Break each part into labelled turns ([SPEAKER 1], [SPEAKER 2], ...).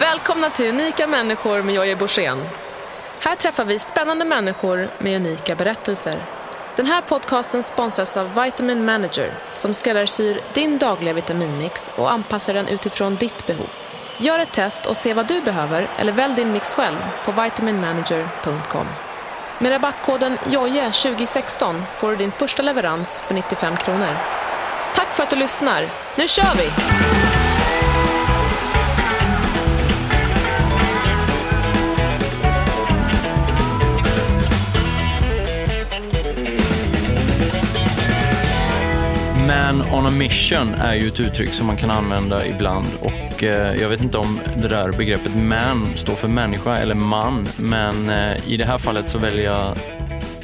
[SPEAKER 1] Välkomna till Unika människor med Jojje Borssén. Här träffar vi spännande människor med unika berättelser. Den här podcasten sponsras av Vitamin Manager som skräddarsyr din dagliga vitaminmix och anpassar den utifrån ditt behov. Gör ett test och se vad du behöver eller välj din mix själv på vitaminmanager.com. Med rabattkoden JOJE2016 får du din första leverans för 95 kronor. Tack för att du lyssnar. Nu kör vi!
[SPEAKER 2] Man on a mission är ju ett uttryck som man kan använda ibland och eh, jag vet inte om det där begreppet man står för människa eller man, men eh, i det här fallet så väljer jag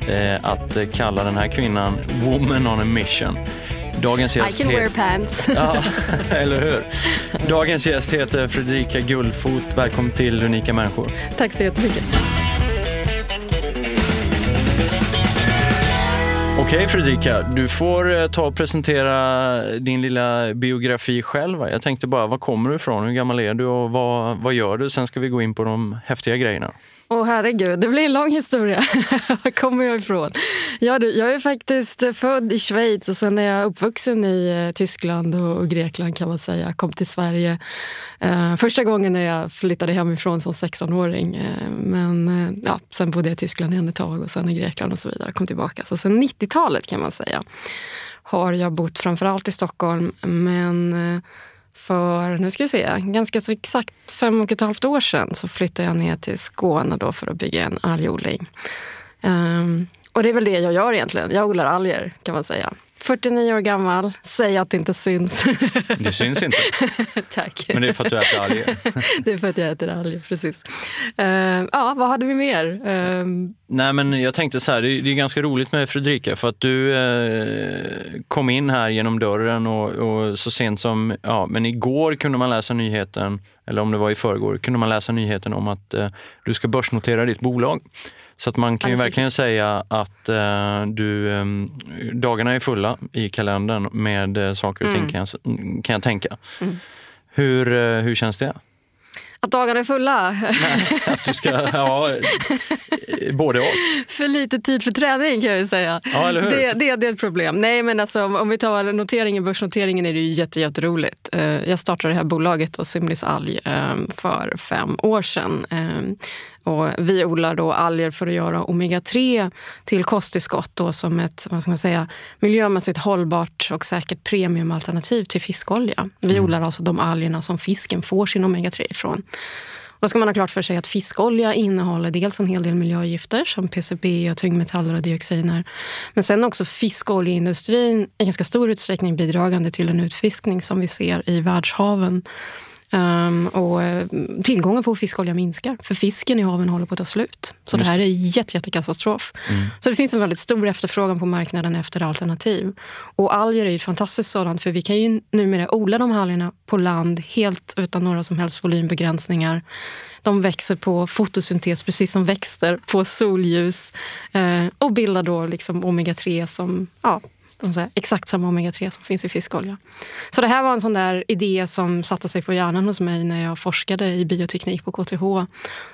[SPEAKER 2] eh, att kalla den här kvinnan woman on a mission.
[SPEAKER 3] Dagens gäst I can wear pants.
[SPEAKER 2] ja, eller hur? Dagens gäst heter Fredrika Guldfot. Välkommen till Unika människor.
[SPEAKER 3] Tack så jättemycket.
[SPEAKER 2] Okej Fredrika, du får eh, ta och presentera din lilla biografi själv. Jag tänkte bara, var kommer du ifrån? Hur gammal är du och vad, vad gör du? Sen ska vi gå in på de häftiga grejerna.
[SPEAKER 3] Åh oh, herregud, det blir en lång historia. Var kommer jag ifrån? Ja, jag är faktiskt född i Schweiz och sen är jag uppvuxen i eh, Tyskland och Grekland kan man säga. Jag kom till Sverige eh, första gången när jag flyttade hemifrån som 16-åring. Eh, men eh, ja, sen bodde jag i Tyskland igen ett tag och sen i Grekland och så vidare. Kom tillbaka. Så sen 90-talet kan man säga har jag bott framförallt i Stockholm. Men eh, för, nu ska vi se, ganska så exakt fem och ett halvt år sedan så flyttade jag ner till Skåne då för att bygga en algodling. Um, och det är väl det jag gör egentligen. Jag odlar alger kan man säga. 49 år gammal, säg att det inte syns.
[SPEAKER 2] Det syns inte.
[SPEAKER 3] Tack.
[SPEAKER 2] Men det är för att du äter alger.
[SPEAKER 3] det är för att jag äter alger, precis. Uh, ja, vad hade vi mer? Uh,
[SPEAKER 2] Nej, men jag tänkte så här, det är, det är ganska roligt med Fredrika för att du uh, kom in här genom dörren och, och, så sent som, ja, men igår kunde man läsa nyheten, eller om det var i förrgår, kunde man läsa nyheten om att eh, du ska börsnotera ditt bolag. Så att man kan ju verkligen säga att uh, du, um, dagarna är fulla i kalendern med uh, saker och mm. ting kan jag, kan jag tänka. Mm. Hur, uh, hur känns det?
[SPEAKER 3] Att dagarna är fulla?
[SPEAKER 2] Nej, att du ska, ja, både och.
[SPEAKER 3] För lite tid för träning kan jag säga.
[SPEAKER 2] Ja, eller hur?
[SPEAKER 3] Det, det, det är ett problem. Nej, men alltså, om vi tar noteringen, börsnoteringen är det ju jätte, jätteroligt. Jag startade det här bolaget, Simris Alg, för fem år sedan. Och vi odlar då alger för att göra omega-3 till kosttillskott då som ett vad ska man säga, miljömässigt hållbart och säkert premiumalternativ till fiskolja. Vi mm. odlar alltså de algerna som fisken får sin omega-3 ifrån. Då ska man ha klart för sig att fiskolja innehåller dels en hel del miljögifter som PCB, och tungmetaller och dioxiner. Men sen också fiskoljeindustrin i ganska stor utsträckning bidragande till en utfiskning som vi ser i världshaven Um, och eh, tillgången på fiskolja minskar, för fisken i haven håller på att ta slut. Så Just. det här är jätte, jättekatastrof. Mm. Så det finns en väldigt stor efterfrågan på marknaden efter alternativ. Och alger är ett fantastiskt sådant, för vi kan ju numera odla de här algerna på land helt utan några som helst volymbegränsningar. De växer på fotosyntes, precis som växter, på solljus eh, och bildar då liksom omega-3 som ja, de exakt samma omega-3 som finns i fiskolja. Så det här var en sån där idé som satte sig på hjärnan hos mig när jag forskade i bioteknik på KTH.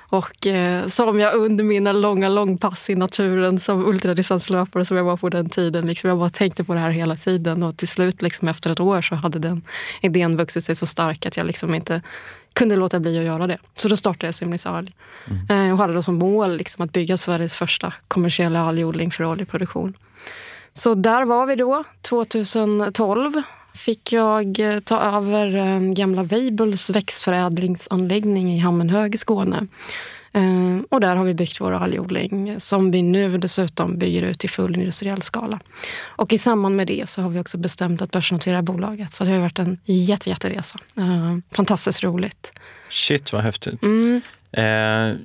[SPEAKER 3] Och eh, som jag under mina långa långpass i naturen som ultradistanslöpare som jag var på den tiden, liksom, jag bara tänkte på det här hela tiden. Och till slut, liksom, efter ett år, så hade den idén vuxit sig så stark att jag liksom inte kunde låta bli att göra det. Så då startade jag Simris alg. Mm. Eh, och hade då som mål liksom, att bygga Sveriges första kommersiella algodling för oljeproduktion. Så där var vi då. 2012 fick jag eh, ta över eh, gamla Weibulls växtförädlingsanläggning i Hammenhög i Skåne. Eh, och där har vi byggt vår algodling som vi nu dessutom bygger ut i full industriell skala. Och i samband med det så har vi också bestämt att börsnotera bolaget. Så det har varit en jätte, jätteresa. Fantastiskt roligt.
[SPEAKER 2] Shit vad häftigt. Mm. Eh,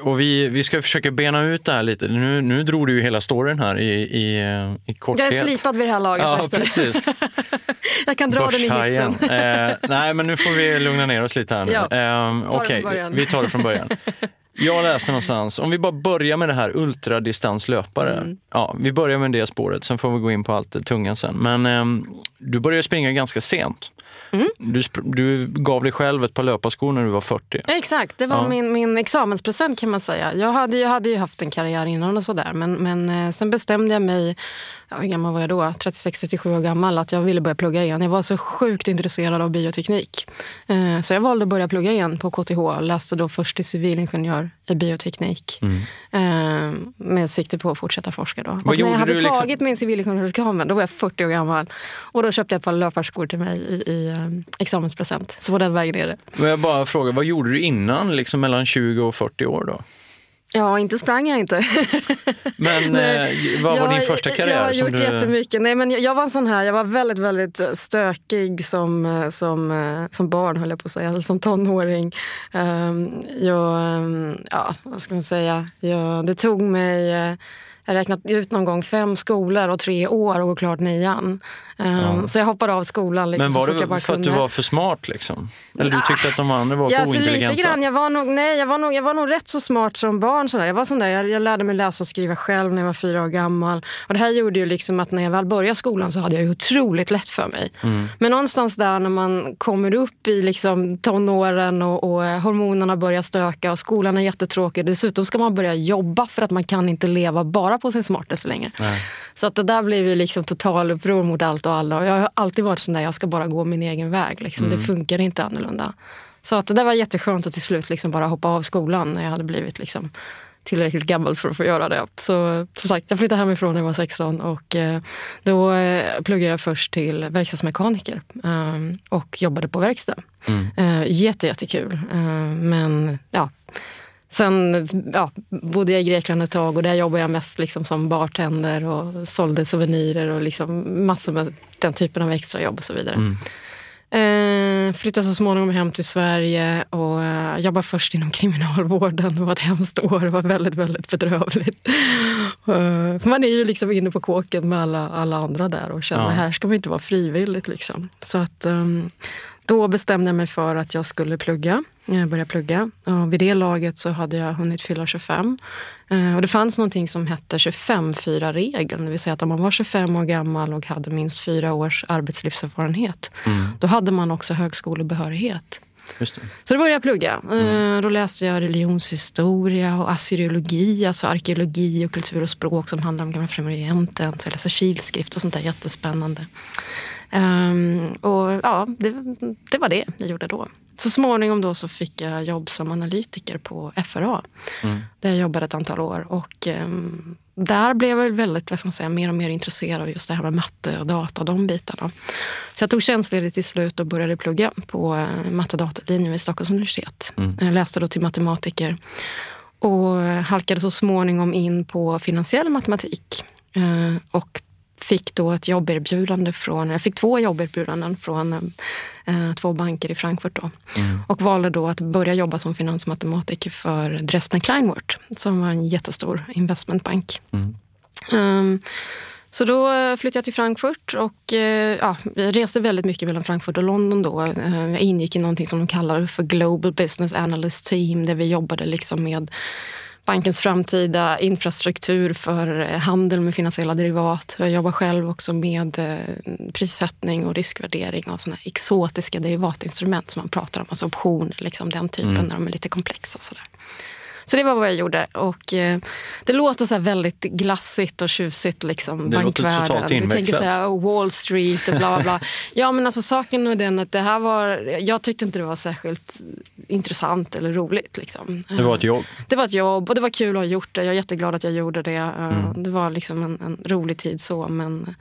[SPEAKER 2] och vi, vi ska försöka bena ut det här lite. Nu, nu drog du ju hela storyn här i, i, i korthet.
[SPEAKER 3] Jag är slipad vid det här laget.
[SPEAKER 2] Ja, precis.
[SPEAKER 3] jag kan dra den i hissen.
[SPEAKER 2] eh, nej, men nu får vi lugna ner oss lite här nu. Ja, eh, Okej, okay, vi tar det från början. Jag läste någonstans, om vi bara börjar med det här ultradistanslöpare.
[SPEAKER 3] Mm.
[SPEAKER 2] Ja, vi börjar med det spåret, sen får vi gå in på allt det tunga sen. Men ehm, du började springa ganska sent.
[SPEAKER 3] Mm.
[SPEAKER 2] Du, du gav dig själv ett par löparskor när du var 40.
[SPEAKER 3] Exakt, det var
[SPEAKER 2] Ja.
[SPEAKER 3] min, min examenspresent kan man säga. Jag hade, jag hade ju haft en karriär innan och sådär. Men, men eh, sen bestämde jag mig, ja, hur gammal var jag då? 36-37 år gammal, att jag ville börja plugga igen. Jag var så sjukt intresserad av bioteknik. Eh, Så jag valde att börja plugga igen på KTH. Läste då först till civilingenjör i bioteknik. Eh, Med sikte på att fortsätta forska då. Och när jag hade
[SPEAKER 2] liksom-
[SPEAKER 3] tagit min civilingenjörsexamen, då var jag 40 år gammal. Och då köpte jag ett par löparskor till mig i, i eh, examenspresent. Så på den vägen är det.
[SPEAKER 2] Men jag bara frågar, vad gjorde du innan, liksom mellan 20 och 40 år då?
[SPEAKER 3] Ja, inte sprang jag inte.
[SPEAKER 2] Men eh, vad var
[SPEAKER 3] Jag-
[SPEAKER 2] din första karriär?
[SPEAKER 3] Jag har gjort
[SPEAKER 2] du...
[SPEAKER 3] jättemycket. Nej, men jag, jag var en sån här, jag var väldigt, väldigt stökig som, eh, som, eh, som barn, höll jag på att säga, eller som tonåring. Um, jag, ehm, ja, vad ska man säga, jag, det tog mig eh, jag räknat ut någon gång fem skolor och tre år och gå klart nian. Um, Så jag hoppade av skolan. Liksom,
[SPEAKER 2] Men var det för att du
[SPEAKER 3] kunde.
[SPEAKER 2] var för smart? Liksom? Eller du tyckte att de andra var
[SPEAKER 3] Ja,
[SPEAKER 2] för
[SPEAKER 3] alltså
[SPEAKER 2] ointelligenta?
[SPEAKER 3] lite grann. Jag var nog, nej, jag var nog, jag var nog rätt så smart som barn. Sådär. Jag, var sån där, jag, jag lärde mig läsa och skriva själv när jag var fyra år gammal. Och det här gjorde ju liksom att när jag väl började skolan så hade jag ju otroligt lätt för mig.
[SPEAKER 2] Mm.
[SPEAKER 3] Men någonstans där när man kommer upp i liksom tonåren och, och eh, hormonerna börjar stöka och skolan är jättetråkig. Dessutom ska man börja jobba för att man kan inte leva bara på sin smartness längre. Så att det där blev ju liksom total uppror mot allt och alla. Och jag har alltid varit sån där, jag ska bara gå min egen väg. Liksom.
[SPEAKER 2] Mm.
[SPEAKER 3] Det funkar inte annorlunda. Så att det där var jätteskönt att till slut liksom bara hoppa av skolan när jag hade blivit liksom tillräckligt gammal för att få göra det. Så som sagt, jag flyttade hemifrån när jag var 16 och eh, då eh, pluggade jag först till verkstadsmekaniker eh, och jobbade på verkstad. Eh, jätte, jättekul. Eh, men ja, Sen ja, bodde jag i Grekland ett tag och där jobbade jag mest liksom som bartender och sålde souvenirer och liksom massor med den typen av extrajobb och så vidare. Eh, flyttade så småningom hem till Sverige och eh, jobbade först inom kriminalvården. Det var ett hemskt år, det var väldigt, väldigt bedrövligt. Eh, man är ju liksom inne på kåken med alla, alla andra där och känner
[SPEAKER 2] Ja.
[SPEAKER 3] här ska man inte vara frivilligt. Liksom. Så att, ehm, då bestämde jag mig för att jag skulle plugga. Jag började plugga. Och vid det laget så hade jag hunnit fylla 25. Eh, Och det fanns någonting som hette 25-4-regeln. Det vill säga att om man var 25 år gammal och hade minst fyra års arbetslivserfarenhet, då hade man också högskolebehörighet.
[SPEAKER 2] Det.
[SPEAKER 3] Så då började jag plugga. Eh, Då läste jag religionshistoria och assyriologi, alltså arkeologi och kultur och språk som handlar om Gamla Främre Orienten. Så jag läste kilskrift och sånt där jättespännande. Ehm, och ja, det, det var det jag gjorde då. Så småningom då så fick jag jobb som analytiker på FRA. Där jag jobbade ett antal år. Och ehm, där blev jag väldigt, vad ska man säga, mer och mer intresserad av just det här med matte och data och de bitarna. Så jag tog tjänstledigt till slut och började plugga på eh, matte och datalinjen vid Stockholms universitet. Jag läste då till matematiker och halkade så småningom in på finansiell matematik. Eh, Och fick då ett jobberbjudande från, jag fick två jobberbjudanden från eh, två banker i Frankfurt. Då. Och valde då att börja jobba som finansmatematiker för Dresdner Kleinwort som var en jättestor investmentbank. Ehm, så då flyttade jag till Frankfurt och eh, ja, jag reste väldigt mycket mellan Frankfurt och London då. Eh, Jag ingick i någonting som de kallar för Global Business Analyst Team där vi jobbade liksom med bankens framtida infrastruktur för eh, handel med finansiella derivat. Jag jobbar själv också med eh, prissättning och riskvärdering av såna exotiska derivatinstrument som man pratar om, alltså optioner, liksom den typen när de är lite komplexa. Och sådär. Så det var vad jag gjorde. Och, eh, det låter så väldigt glassigt och tjusigt. Liksom,
[SPEAKER 2] Det låter
[SPEAKER 3] bankvärlden.
[SPEAKER 2] totalt
[SPEAKER 3] Du tänker
[SPEAKER 2] invecklat.
[SPEAKER 3] så här, oh, Wall Street och bla bla bla. ja men alltså saken är den att det här var, jag tyckte inte det var särskilt intressant eller roligt. Liksom.
[SPEAKER 2] Det var ett jobb.
[SPEAKER 3] Det var ett jobb och det var kul att ha gjort det. Jag är jätteglad att jag gjorde det. Eh, Det var liksom en, en rolig tid så men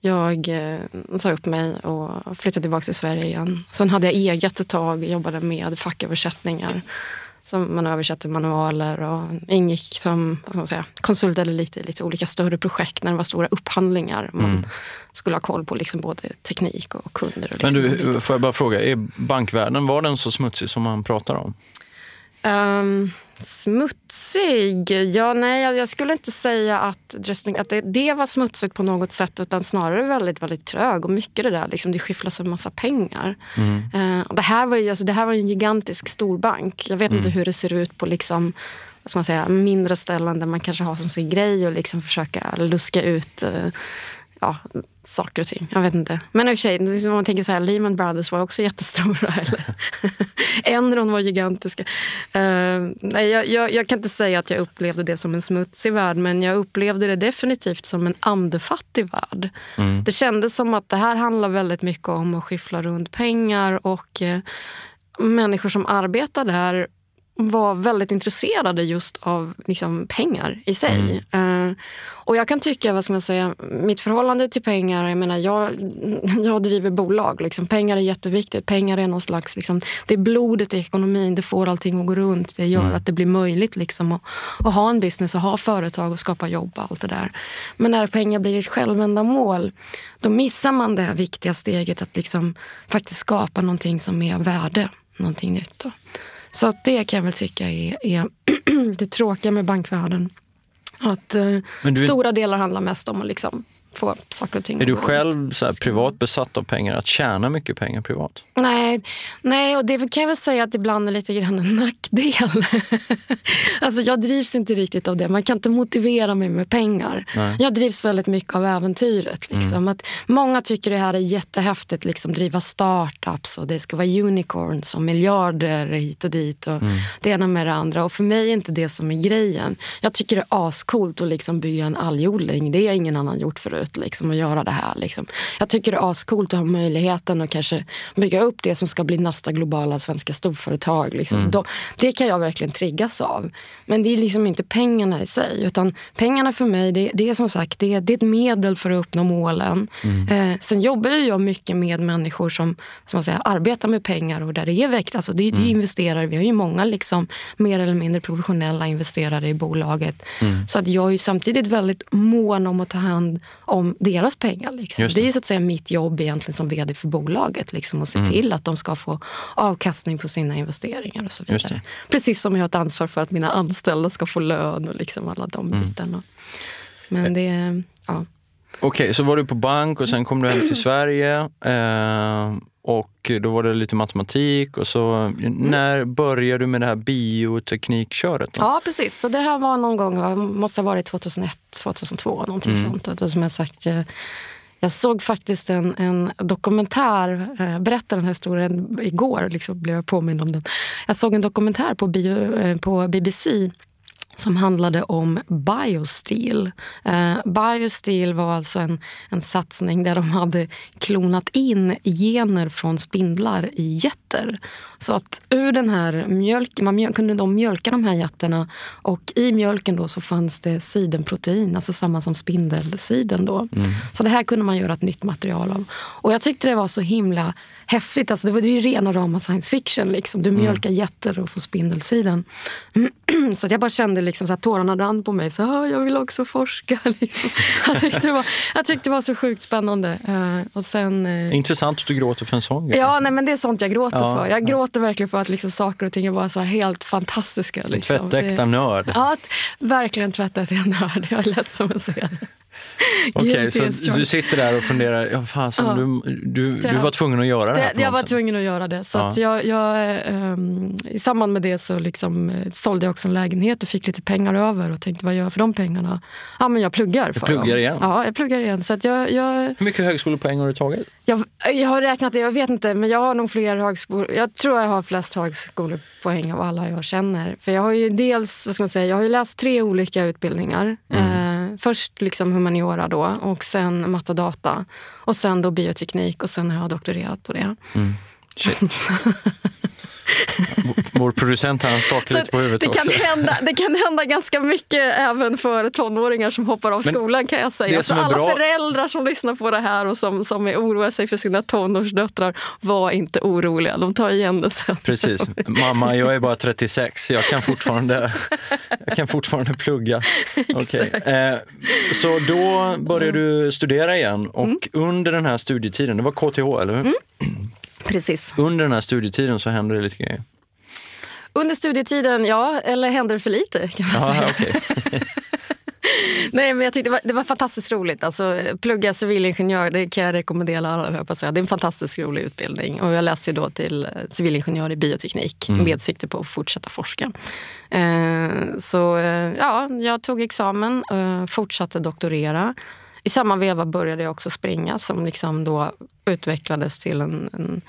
[SPEAKER 3] jag eh, sa upp mig och flyttade tillbaka till Sverige igen. Sen hade jag eget ett tag, jobbade med facköversättningar. Som man översatte manualer och ingick som vad ska man säga, konsultade lite i lite olika större projekt när det var stora upphandlingar. Man skulle ha koll på liksom både teknik och kunder. Och
[SPEAKER 2] Men
[SPEAKER 3] liksom de
[SPEAKER 2] du,
[SPEAKER 3] bitarna.
[SPEAKER 2] får jag bara fråga, är bankvärlden, var den så smutsig som man pratar om?
[SPEAKER 3] Ehm, Smutsig? Ja, nej, jag, jag skulle inte säga att, dressing, att det, det var smutsigt på något sätt utan snarare väldigt, väldigt trög. Och mycket det där, liksom, det skifflas en massa pengar.
[SPEAKER 2] Mm.
[SPEAKER 3] Eh, det, här var ju, alltså, det här var en gigantisk storbank. Jag vet
[SPEAKER 2] Mm.
[SPEAKER 3] inte hur det ser ut på liksom, ska man säga, mindre ställen där man kanske har som sin grej och liksom försöka luska ut eh, ja, saker och ting. Jag vet inte. Men i och för sig, om man tänker så här, Lehman Brothers var också jättestora. Eller? Enron var gigantiska. Eh, nej, jag, jag, jag kan inte säga att jag upplevde det som en smutsig värld men jag upplevde det definitivt som en andefattig värld. Det kändes som att det här handlar väldigt mycket om att skiffla runt pengar och eh, människor som arbetar där var väldigt intresserade just av liksom, pengar i sig. Eh, och jag kan tycka, vad ska man säga, mitt förhållande till pengar, jag menar jag, jag driver bolag, liksom. pengar är jätteviktigt. Pengar är någon slags, liksom, det är blodet i ekonomin, det får allting att gå runt. Det gör att det blir möjligt liksom, att, att ha en business, att ha företag och skapa jobb och allt det där. Men när pengar blir ett självändamål, då missar man det här viktiga steget att liksom, faktiskt skapa någonting som är av värde, någonting nytt. Då. Så det kan jag väl tycka är, är det tråkiga med bankvärlden. Att eh, stora delar handlar mest om att liksom få saker och ting
[SPEAKER 2] Är du själv så här, privat besatt av pengar, att tjäna mycket pengar privat?
[SPEAKER 3] Nej, nej, och det kan jag väl säga att ibland är lite grann en nackdel. alltså jag drivs inte riktigt av det. Man kan inte motivera mig med pengar.
[SPEAKER 2] Nej.
[SPEAKER 3] Jag drivs väldigt mycket av äventyret. Liksom. Att många tycker det här är jättehäftigt, liksom, driva startups och det ska vara unicorns och miljarder hit och dit. Och Det ena med det andra. Och för mig är inte det som är grejen. Jag tycker det är ascoolt att liksom bygga en algodling. Det har ingen annan gjort förut, liksom, att göra det här. Liksom. Jag tycker det är ascoolt att ha möjligheten att kanske bygga upp det som ska bli nästa globala svenska storföretag. Liksom. Då, det kan jag verkligen triggas av. Men det är liksom inte pengarna i sig. Utan pengarna för mig, det, det är som sagt det, det är ett medel för att uppnå målen. Eh, sen jobbar ju jag mycket med människor som, som man säger, arbetar med pengar och där det är väkt. Alltså det, det är ju investerare. Vi har ju många liksom, mer eller mindre professionella investerare i bolaget. Så att jag är samtidigt väldigt mån om att ta hand om deras pengar. Liksom. Det.
[SPEAKER 2] det.
[SPEAKER 3] är ju så att säga mitt jobb egentligen som vd för bolaget. Liksom, att se till att de ska få avkastning på sina investeringar och så vidare. Precis som jag har ett ansvar för att mina anställda ska få lön och liksom alla de bitarna. Men det, ja.
[SPEAKER 2] Okej, så var du på bank och sen kom du hem till Sverige eh, och då var det lite matematik och så när började du med det här bioteknikköret? Då?
[SPEAKER 3] Ja, precis. Så det här var någon gång, måste ha varit 2001, 2002, någonting sånt. Och som jag sagt, jag, jag såg faktiskt en, en dokumentär, eh, berättade den här historien igår, liksom blev jag påmind om den. Jag såg en dokumentär på, bio, eh, på BBC som handlade om Biosteel. Eh, Biosteel var alltså en, en satsning där de hade klonat in gener från spindlar i getter. Så att ur den här mjölken, man mjöl, kunde de mjölka de här getterna och i mjölken då så fanns det sidenprotein, alltså samma som spindelsiden då. Så det här kunde man göra ett nytt material av. Och jag tyckte det var så himla häftigt. Alltså det var ju rena rama science fiction. Liksom. Du mjölkar getter och får spindelsiden. Så att jag bara kände liksom så att tårarna rann på mig. Så, "Ah, jag vill också forska. Liksom. Jag, tyckte det var, jag tyckte det var så sjukt spännande. Eh, och sen, eh,
[SPEAKER 2] Intressant att du gråter för en sån grej.
[SPEAKER 3] Ja, nej, men det är sånt jag gråter
[SPEAKER 2] Ja,
[SPEAKER 3] för. Jag
[SPEAKER 2] ja.
[SPEAKER 3] Gråter verkligen för att liksom, saker och ting bara så helt fantastiska. Liksom.
[SPEAKER 2] Tvättäkta nörd.
[SPEAKER 3] Ja, att, verkligen tvättäkta nörd. Jag är ledsen att säga det.
[SPEAKER 2] Okej,
[SPEAKER 3] Guilty
[SPEAKER 2] så du sitter där och funderar, ja, fasen,
[SPEAKER 3] Ja.
[SPEAKER 2] du, du, du var tvungen att göra det här
[SPEAKER 3] Det,
[SPEAKER 2] på
[SPEAKER 3] jag var
[SPEAKER 2] sätt.
[SPEAKER 3] tvungen att göra det. Så
[SPEAKER 2] Ja.
[SPEAKER 3] att jag, jag, ehm, I samband med det så liksom, eh, sålde jag också en lägenhet och fick lite pengar över och tänkte vad gör jag för de pengarna? Ja, men jag pluggar för
[SPEAKER 2] pluggar
[SPEAKER 3] dem.
[SPEAKER 2] igen?
[SPEAKER 3] Ja, jag pluggar igen. Så att jag, jag,
[SPEAKER 2] Hur mycket högskolepoäng har du tagit?
[SPEAKER 3] jag, jag har räknat det, jag vet inte, men jag har nog fler högskolor. Jag tror jag har flest högskolepoäng av alla jag känner. För jag har ju dels, vad ska man säga, jag har läst tre olika utbildningar. Eh, först liksom humaniora då och sen matte och data. Och sen då bioteknik och sen har jag doktorerat på det. Mm.
[SPEAKER 2] Shit. Vår producent han skakar lite på huvudet
[SPEAKER 3] det,
[SPEAKER 2] också.
[SPEAKER 3] kan hända, det kan hända ganska mycket även för tonåringar som hoppar av
[SPEAKER 2] Men
[SPEAKER 3] skolan kan jag säga. Så
[SPEAKER 2] är
[SPEAKER 3] alla
[SPEAKER 2] bra-
[SPEAKER 3] föräldrar som lyssnar på det här och som, som är oroar sig för sina tonårsdöttrar, var inte oroliga. De tar igen det sen.
[SPEAKER 2] Precis. Mamma, jag är bara 36, jag kan fortfarande, jag kan fortfarande plugga. Okej. Eh, så då började du studera igen och
[SPEAKER 3] Mm.
[SPEAKER 2] under den här studietiden, det var KTH, eller hur?
[SPEAKER 3] Precis.
[SPEAKER 2] Under den här studietiden så hände det lite grejer.
[SPEAKER 3] Under studietiden, ja. Eller hände det för lite kan man
[SPEAKER 2] Ja,
[SPEAKER 3] säga.
[SPEAKER 2] okej.
[SPEAKER 3] Nej, men jag tyckte det var, det var fantastiskt roligt. Alltså, plugga civilingenjör det kan jag rekommendera alla. jag säga. Det är en fantastiskt rolig utbildning. Och jag läste då till civilingenjör i bioteknik med sikte på att fortsätta forska. Eh, så eh, ja, jag tog examen, eh, fortsatte doktorera. I samma veva började jag också springa som liksom då utvecklades till en, en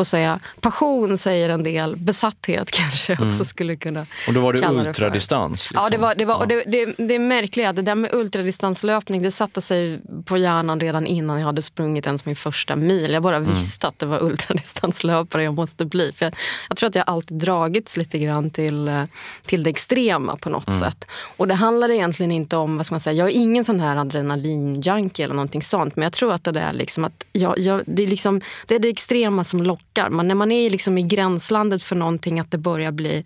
[SPEAKER 3] vad säga, passion säger en del, besatthet kanske jag också skulle kunna
[SPEAKER 2] Och då var det ultradistans?
[SPEAKER 3] Ja, det
[SPEAKER 2] liksom.
[SPEAKER 3] var, det var, och
[SPEAKER 2] Ja.
[SPEAKER 3] det, det, det är märkliga, det där med ultradistanslöpning det satte sig på hjärnan redan innan jag hade sprungit ens min första mil. Jag bara
[SPEAKER 2] Mm.
[SPEAKER 3] visste att det var ultradistanslöpare jag måste bli. För jag, jag tror att jag alltid dragits lite grann till, eh, till det extrema på något
[SPEAKER 2] Mm.
[SPEAKER 3] sätt. Och det handlar egentligen inte om, vad ska man säga, jag är ingen sån här adrenalinjunkie eller någonting sånt. Men jag tror att det är liksom att jag, jag, det, är liksom, det är det extrema som lockar. Men när man är liksom i gränslandet för någonting, att det börjar bli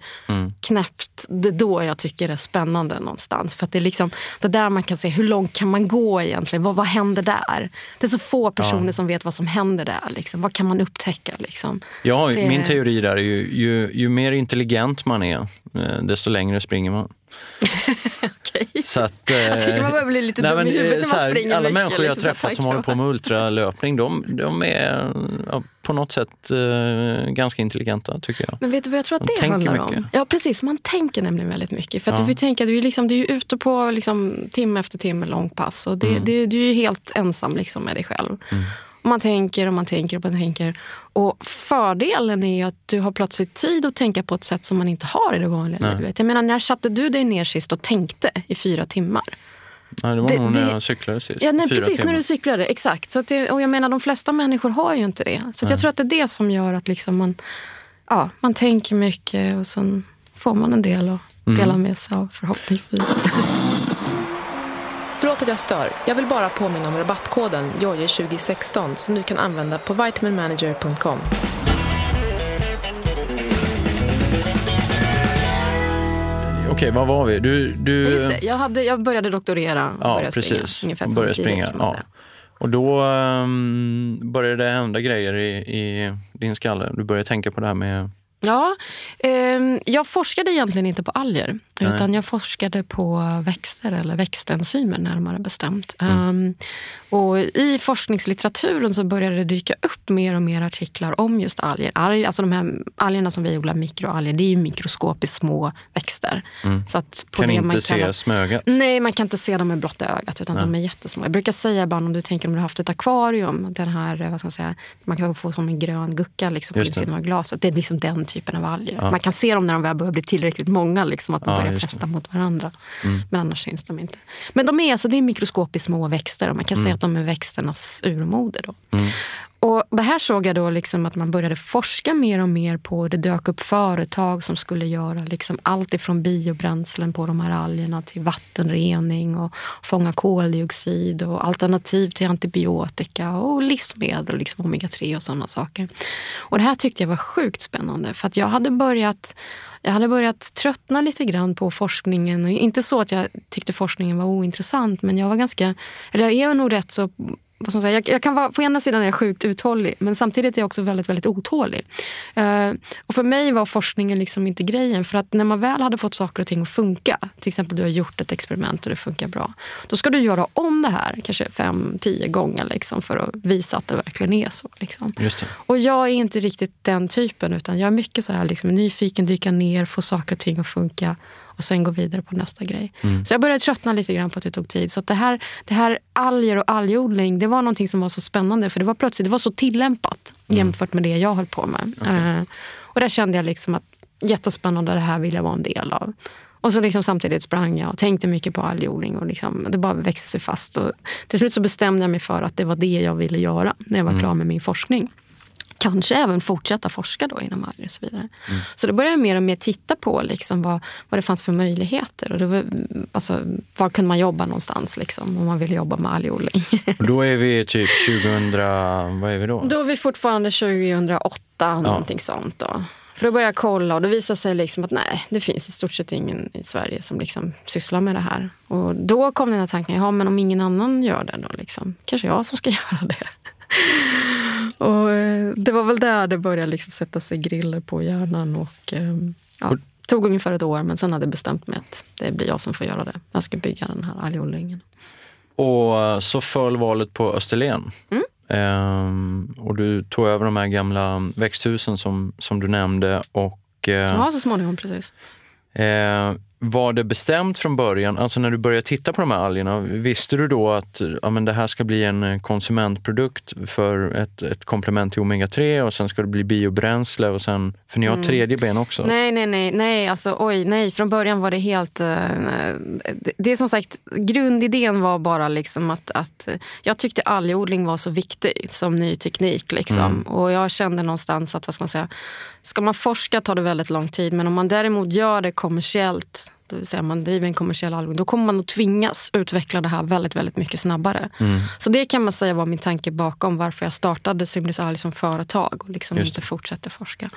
[SPEAKER 3] knäppt. Det är då jag tycker det är spännande någonstans. För det är liksom det där man kan se, hur långt kan man gå egentligen? Vad, vad händer där? Det är så få personer som vet vad som händer där. Liksom. Vad kan man upptäcka? Liksom?
[SPEAKER 2] Ja,
[SPEAKER 3] Det-
[SPEAKER 2] min teori där är ju, ju, ju mer intelligent man är, eh, desto längre springer man.
[SPEAKER 3] Okej.
[SPEAKER 2] Så att, eh,
[SPEAKER 3] Jag tycker man börjar bli lite dum i huvudet när man
[SPEAKER 2] här,
[SPEAKER 3] springer
[SPEAKER 2] Alla
[SPEAKER 3] mycket,
[SPEAKER 2] människor jag har
[SPEAKER 3] liksom,
[SPEAKER 2] träffat som håller på med ultralöpning, de, de är ja, på något sätt eh, ganska intelligenta tycker jag.
[SPEAKER 3] Men vet du vad jag tror att
[SPEAKER 2] De
[SPEAKER 3] det handlar
[SPEAKER 2] mycket.
[SPEAKER 3] om? Ja precis, man tänker nämligen väldigt mycket. För att
[SPEAKER 2] Ja.
[SPEAKER 3] du får tänka, du är, liksom, du är ute på liksom, timme efter timme lång pass och det,
[SPEAKER 2] Mm.
[SPEAKER 3] det, du är helt ensam liksom, med dig själv. Och man tänker och man tänker och man tänker. Och fördelen är ju att du har plötsligt tid att tänka på ett sätt som man inte har i det vanliga
[SPEAKER 2] Nej.
[SPEAKER 3] livet. Jag menar, när satte du dig ner sist och tänkte i fyra timmar?
[SPEAKER 2] Nej, det var
[SPEAKER 3] Det-
[SPEAKER 2] nog när
[SPEAKER 3] det-
[SPEAKER 2] jag cyklade sist.
[SPEAKER 3] Ja, nej, precis,
[SPEAKER 2] timmar.
[SPEAKER 3] när du cyklade. Exakt. Så det, och jag menar, de flesta människor har ju inte det. Så jag tror att det är det som gör att liksom man, ja, man tänker mycket och sen får man en del att
[SPEAKER 2] Mm.
[SPEAKER 3] dela med sig av förhoppningsvis.
[SPEAKER 1] Förlåt att jag stör. Jag vill bara påminna om rabattkoden JOJO2016 som du kan använda på vitaminmanager.com.
[SPEAKER 2] Okej, vad var vi? Du, du,
[SPEAKER 3] Just det, jag, hade, jag började doktorera och
[SPEAKER 2] Ja,
[SPEAKER 3] började springa.
[SPEAKER 2] precis.
[SPEAKER 3] Ungefär
[SPEAKER 2] Började springa,
[SPEAKER 3] man
[SPEAKER 2] ja. Och då um, började det hända grejer i, i din skalle. Du började tänka på det här med...
[SPEAKER 3] Ja, ehm, jag forskade egentligen inte på alger.
[SPEAKER 2] Nej.
[SPEAKER 3] Utan jag forskade på växter eller växtenzymer närmare bestämt.
[SPEAKER 2] Mm.
[SPEAKER 3] Ehm, och I forskningslitteraturen så började det dyka upp mer och mer artiklar om just alger. Alg, alltså de här algerna som vi odlar, mikroalger, det är ju mikroskopiskt små växter. Så att på
[SPEAKER 2] Mm. kan
[SPEAKER 3] det
[SPEAKER 2] inte
[SPEAKER 3] man kallar-
[SPEAKER 2] se smöga.
[SPEAKER 3] Nej, man kan inte se dem med blotta ögat utan de är jättesmå. Jag brukar säga ibland om du tänker om du har haft ett akvarium, den här, vad ska man säga, man kan få som en grön gucka liksom, på insidan av glaset. Det är liksom den typen av alger. Man kan se dem när de väl börjar bli tillräckligt många, liksom, att de
[SPEAKER 2] Ja,
[SPEAKER 3] börjar fästa mot varandra. Men annars syns de inte. Men de är, alltså, det är mikroskopiskt små växter och man kan säga att de är växternas urmoder. Då. Och det här såg jag då liksom att man började forska mer och mer på. Det dök upp företag som skulle göra liksom allt ifrån biobränslen på de här algerna till vattenrening och fånga koldioxid och alternativ till antibiotika och livsmedel, liksom omega-3 och sådana saker. Och det här tyckte jag var sjukt spännande för att jag hade börjat jag hade börjat tröttna lite grann på forskningen. Inte så att jag tyckte forskningen var ointressant, men jag var ganska... Eller jag är nog rätt så... Vad ska man säga, jag, jag kan vara, på ena sidan är jag sjukt uthållig, men samtidigt är jag också väldigt, väldigt otålig. Eh, och för mig var forskningen liksom inte grejen. För att när man väl hade fått saker och ting att funka, till exempel du har gjort ett experiment och det funkar bra, då ska du göra om det här kanske fem, tio gånger liksom, för att visa att det verkligen är så. Liksom. Och jag är inte riktigt den typen, utan jag är mycket så här liksom, nyfiken, dyka ner, få saker och ting att funka och sen gå vidare på nästa grej. Så jag började tröttna lite grann på att det tog tid. Så det, här, det här alger och algodling, det var någonting som var så spännande för det var plötsligt det var så tillämpat jämfört med det jag höll på med. Eh, och där kände jag liksom att jättespännande, det här vill jag vara en del av. Och så liksom samtidigt sprang jag och tänkte mycket på algodling och liksom, det bara växte sig fast. Och till slut så bestämde jag mig för att det var det jag ville göra när jag var klar med min forskning kanske även fortsätta forska då inom alger och så vidare. Så då började jag mer och mer titta på liksom vad, vad det fanns för möjligheter. Och det var, alltså, var kunde man jobba någonstans liksom, om man ville jobba med algodling.
[SPEAKER 2] Då är vi typ 2000, vad är vi då?
[SPEAKER 3] då är vi fortfarande 2008, någonting sånt. Då. För då började jag kolla och det visade sig liksom att nej, det finns i stort sett ingen i Sverige som liksom sysslar med det här. Och då kom den här tanken, ja men om ingen annan gör det då liksom, kanske jag som ska göra det. Och eh, det var väl där det började liksom sätta sig griller på hjärnan. Och, eh, ja. Tog ungefär ett år, men sen hade jag bestämt mig att det blir jag som får göra det. Jag ska bygga den här algodlingen.
[SPEAKER 2] Och så föll valet på Österlen.
[SPEAKER 3] Mm.
[SPEAKER 2] Ehm, och du tog över de här gamla växthusen som, som du nämnde. Och, eh,
[SPEAKER 3] Ja, så småningom precis.
[SPEAKER 2] eh, var det bestämt från början, alltså när du började titta på de här algerna, visste du då att ja, men det här ska bli en eh, konsumentprodukt för ett, ett komplement till omega-3 och sen ska det bli biobränsle och sen, för ni har ett tredje ben också?
[SPEAKER 3] Mm. Nej, nej, nej, nej, alltså oj, nej. Från början var det helt... eh, det, det är som sagt, grundidén var bara liksom att, att jag tyckte algodling var så viktig som ny teknik. Liksom. Och jag kände någonstans att, vad ska man säga, ska man forska tar det väldigt lång tid. Men om man däremot gör det kommersiellt, det vill säga man driver en kommersiell algodling, då kommer man att tvingas utveckla det här väldigt, väldigt mycket snabbare. Så det kan man säga var min tanke bakom varför jag startade Simris Alg som företag och liksom inte fortsätter forska.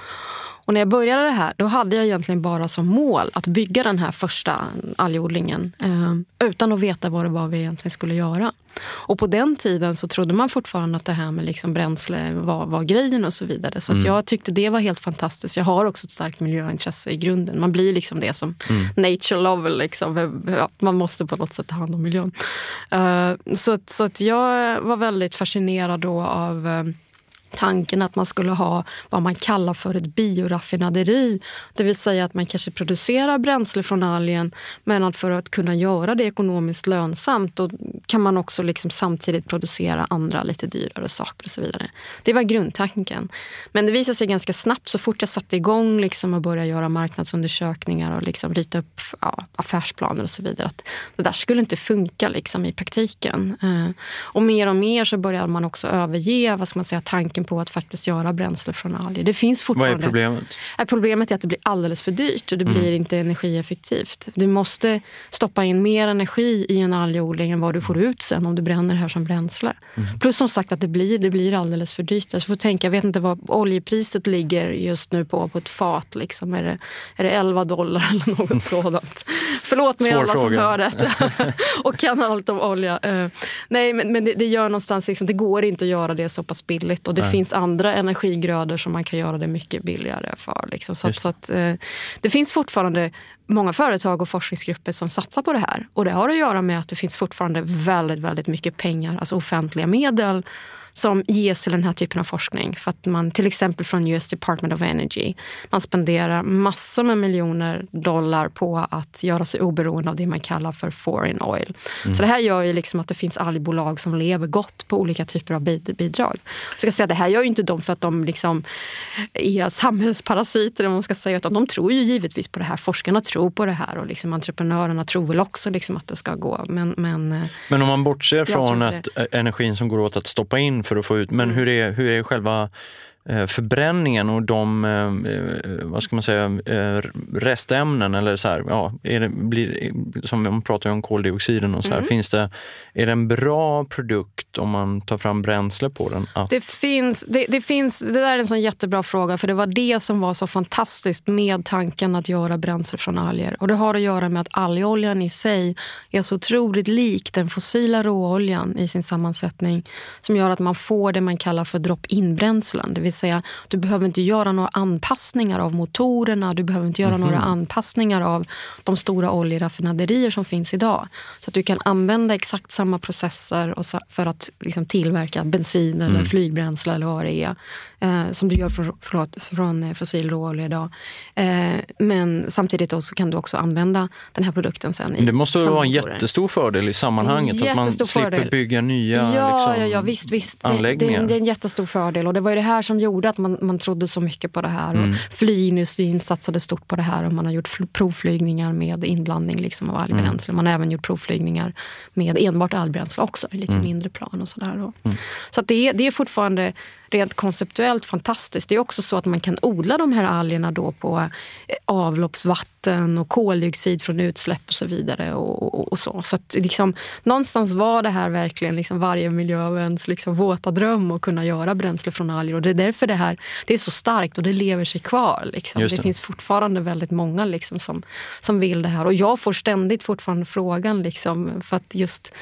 [SPEAKER 3] Och när jag började det här, då hade jag egentligen bara som mål att bygga den här första algodlingen eh, utan att veta vad det var vi egentligen skulle göra. Och på den tiden så trodde man fortfarande att det här med liksom bränsle var, var grejen och så vidare. Så att jag tyckte det var helt fantastiskt. Jag har också ett starkt miljöintresse i grunden. Man blir liksom det som nature lover. Liksom. Man måste på något sätt ta hand om miljön. Eh, så, så att jag var väldigt fascinerad då av eh, tanken att man skulle ha vad man kallar för ett bioraffinaderi. Det vill säga att man kanske producerar bränsle från algen men att för att kunna göra det ekonomiskt lönsamt då kan man också liksom samtidigt producera andra lite dyrare saker och så vidare. Det var grundtanken. Men det visade sig ganska snabbt så fort jag satte igång liksom och började göra marknadsundersökningar och liksom rita upp ja, affärsplaner och så vidare att det där skulle inte funka liksom i praktiken. Eh, och mer och mer så började man också överge vad ska man säga, tanken på att faktiskt göra bränsle från alger. Det finns
[SPEAKER 2] Vad
[SPEAKER 3] fortfarande...
[SPEAKER 2] är problemet?
[SPEAKER 3] Nej, Problemet är att det blir alldeles för dyrt och det
[SPEAKER 2] Mm.
[SPEAKER 3] blir inte energieffektivt. Du måste stoppa in mer energi i en algodling än vad du får ut sen om du bränner det här som bränsle.
[SPEAKER 2] Mm.
[SPEAKER 3] Plus som sagt att det blir, det blir alldeles för dyrt. Jag får tänka, jag vet inte vad oljepriset ligger just nu på, på ett fat. Liksom. Är, det, är det 11 dollar eller något sådant? Förlåt mig
[SPEAKER 2] Svår
[SPEAKER 3] alla som
[SPEAKER 2] fråga.
[SPEAKER 3] hör detta och kan allt om olja. Eh, nej, men, men det, det gör någonstans, liksom, det går inte att göra det så pass billigt. Och det
[SPEAKER 2] Nej.
[SPEAKER 3] finns andra energigrödor som man kan göra det mycket billigare för. Liksom. Så, att, så att, eh, det finns fortfarande många företag och forskningsgrupper som satsar på det här. Och det har att göra med att det finns fortfarande väldigt, väldigt mycket pengar, alltså offentliga medel som ges till den här typen av forskning. För att man till exempel från US Department of Energy, man spenderar massor med miljoner dollar på att göra sig oberoende av det man kallar för foreign oil. Så det här gör ju liksom att det finns algbolag som lever gott på olika typer av bid- bidrag. Så jag ska säga, det här gör ju inte de för att de liksom är samhällsparasiter, man ska säga, utan de tror ju givetvis på det här. Forskarna tror på det här och liksom entreprenörerna tror väl också liksom att det ska gå. Men, men eh,
[SPEAKER 2] Men om man bortser från att energin som går åt att stoppa in för att få ut, men hur, är, hur är själva förbränningen och de, eh, eh, vad ska man säga, eh, restämnen eller så här, ja, är det, blir, som man pratar om koldioxiden och så här, finns det, är det en bra produkt om man tar fram bränsle på den? Att,
[SPEAKER 3] Det finns, det, det finns, det där är en sån jättebra fråga för det var det som var så fantastiskt med tanken att göra bränsle från alger. Och det har att göra med att algoljan i sig är så otroligt lik den fossila råoljan i sin sammansättning som gör att man får det man kallar för drop-in-bränslen. Det vill säga, du behöver inte göra några anpassningar av motorerna, du behöver inte göra några anpassningar av de stora oljeraffinaderier som finns idag. Så att du kan använda exakt samma processer och för att liksom tillverka bensin eller flygbränsle eller vad det är. Eh, som du gör från, förlåt, från eh, fossil råolja idag. Eh, men samtidigt då så kan du också använda den här produkten sen i
[SPEAKER 2] det måste vara en jättestor fördel i sammanhanget, att man slipper
[SPEAKER 3] fördel.
[SPEAKER 2] bygga nya
[SPEAKER 3] Ja,
[SPEAKER 2] liksom,
[SPEAKER 3] ja, ja visst. visst. Det, det,
[SPEAKER 2] anläggningar.
[SPEAKER 3] det är en jättestor fördel. Och det var ju det här som gjorde att man, man trodde så mycket på det här.
[SPEAKER 2] Mm.
[SPEAKER 3] Och flygindustrin satsade stort på det här och man har gjort fl- provflygningar med inblandning liksom av
[SPEAKER 2] Mm.
[SPEAKER 3] algbränsle. Man har även gjort provflygningar med enbart algbränsle också, i lite
[SPEAKER 2] Mm.
[SPEAKER 3] mindre plan och sådär. då. Så det, det är fortfarande rent konceptuellt fantastiskt. Det är också så att man kan odla de här algerna då på eh, avloppsvatten och koldioxid från utsläpp och så vidare. Och, och, och så så att liksom, någonstans var det här verkligen liksom varje miljöväns liksom våta dröm att kunna göra bränsle från alger. Och det är därför det här det är så starkt och det lever sig kvar. Liksom. Det.
[SPEAKER 2] det.
[SPEAKER 3] finns fortfarande väldigt många liksom som, som vill det här. Och jag får ständigt fortfarande frågan liksom, för att just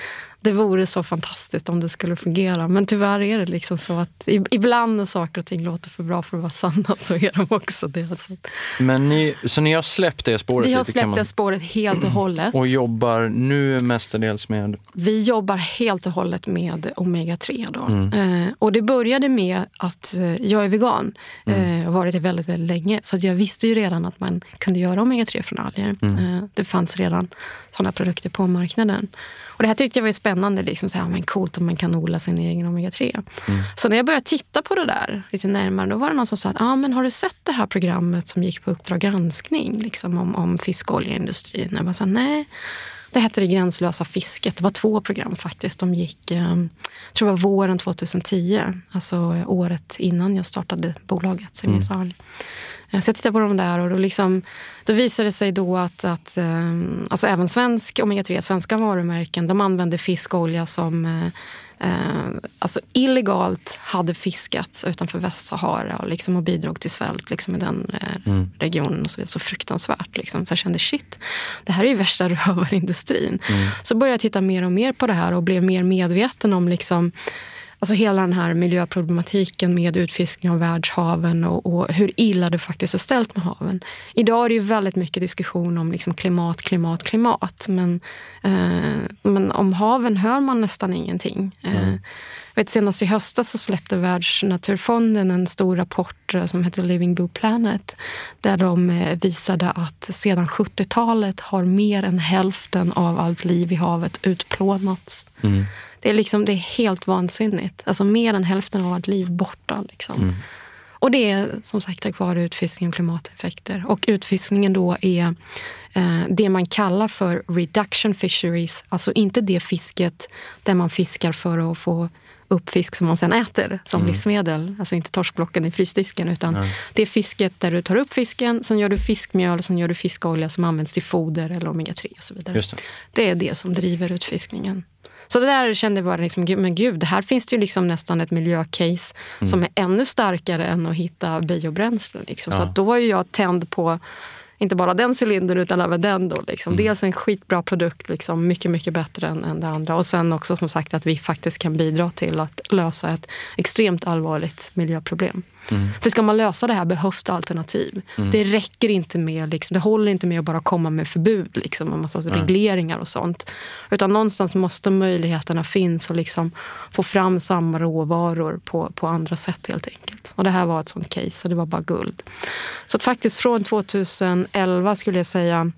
[SPEAKER 3] det vore så fantastiskt om det skulle fungera. Men tyvärr är det liksom så att ibland när saker och ting låter för bra för att vara sanna så är de också det. Alltså.
[SPEAKER 2] Men ni, så ni har släppt det spåret?
[SPEAKER 3] Vi har släppt
[SPEAKER 2] man...
[SPEAKER 3] det spåret helt och hållet.
[SPEAKER 2] Och jobbar nu mestadels med?
[SPEAKER 3] Vi jobbar helt och hållet med omega-3. Då. Mm. Eh, och det började med att eh, jag är vegan. Mm. Eh, har varit det väldigt, väldigt länge. Så jag visste ju redan att man kunde göra omega-3 från alger. Mm. Eh, det fanns redan sådana produkter på marknaden. Och det här tyckte jag var spännande. Liksom, så här, men coolt om man kan odla sin egen omega-3. Mm. Så när jag började titta på det där lite närmare, då var det någon som sa att ah, men har du sett det här programmet som gick på Uppdrag granskning liksom, om, om fiskoljeindustrin? Jag bara sa nej. Det hette Det gränslösa fisket. Det var två program faktiskt. De gick, eh, jag tror det var våren 2010. Alltså året innan jag startade bolaget, Semilsal. Mm. Eh, så jag tittade på dem där och då, liksom, då visade det sig då att, att eh, alltså även svensk omega-3, svenska varumärken, de använde fiskolja som eh, alltså illegalt hade fiskats utanför Västsahara och, liksom, och bidrog till svält liksom, i den mm. regionen. och Så, vidare. så fruktansvärt. Liksom. Så jag kände shit, det här är ju värsta rövarindustrin. Mm. Så började jag titta mer och mer på det här och blev mer medveten om liksom, Alltså hela den här miljöproblematiken med utfiskning av världshaven och, och, hur illa det faktiskt är ställt med haven. Idag är det ju väldigt mycket diskussion om liksom klimat, klimat, klimat. Men, eh, men om haven hör man nästan ingenting. Eh, vet, senast i höstas så släppte Världsnaturfonden en stor rapport eh, som heter Living Blue Planet där de eh, visade att sedan 70-talet har mer än hälften av allt liv i havet utplånats. Mm. Det är, liksom, det är helt vansinnigt. Alltså mer än hälften av allt liv borta. Liksom. Mm. Och det är som sagt tack vare utfiskning och klimateffekter. Och utfiskningen då är eh, det man kallar för reduction fisheries. Alltså inte det fisket där man fiskar för att få upp fisk som man sen äter som mm. livsmedel. Alltså inte torskblocken i frysdisken utan Nej. det är fisket där du tar upp fisken, sen gör du fiskmjöl, sen gör du fiskolja som används till foder eller omega-3 och så vidare. Det. det. är det som driver utfiskningen. Så det där kände jag bara, liksom, men gud, här finns det ju liksom nästan ett miljöcase mm. som är ännu starkare än att hitta biobränslen. Liksom. Ja. Så då var ju jag tänd på inte bara den cylindern utan även den. Då, liksom. Mm. Dels en skitbra produkt, liksom, mycket, mycket bättre än, än det andra. Och sen också som sagt att vi faktiskt kan bidra till att lösa ett extremt allvarligt miljöproblem. Mm. För ska man lösa det här behövs det alternativ. Mm. Det räcker inte med, liksom, det håller inte med att bara komma med förbud liksom, och massa mm. regleringar och sånt. Utan någonstans måste möjligheterna finnas att liksom få fram samma råvaror på, på andra sätt helt enkelt. Och det här var ett sånt case och det var bara guld. Så att faktiskt från 2011 skulle jag säga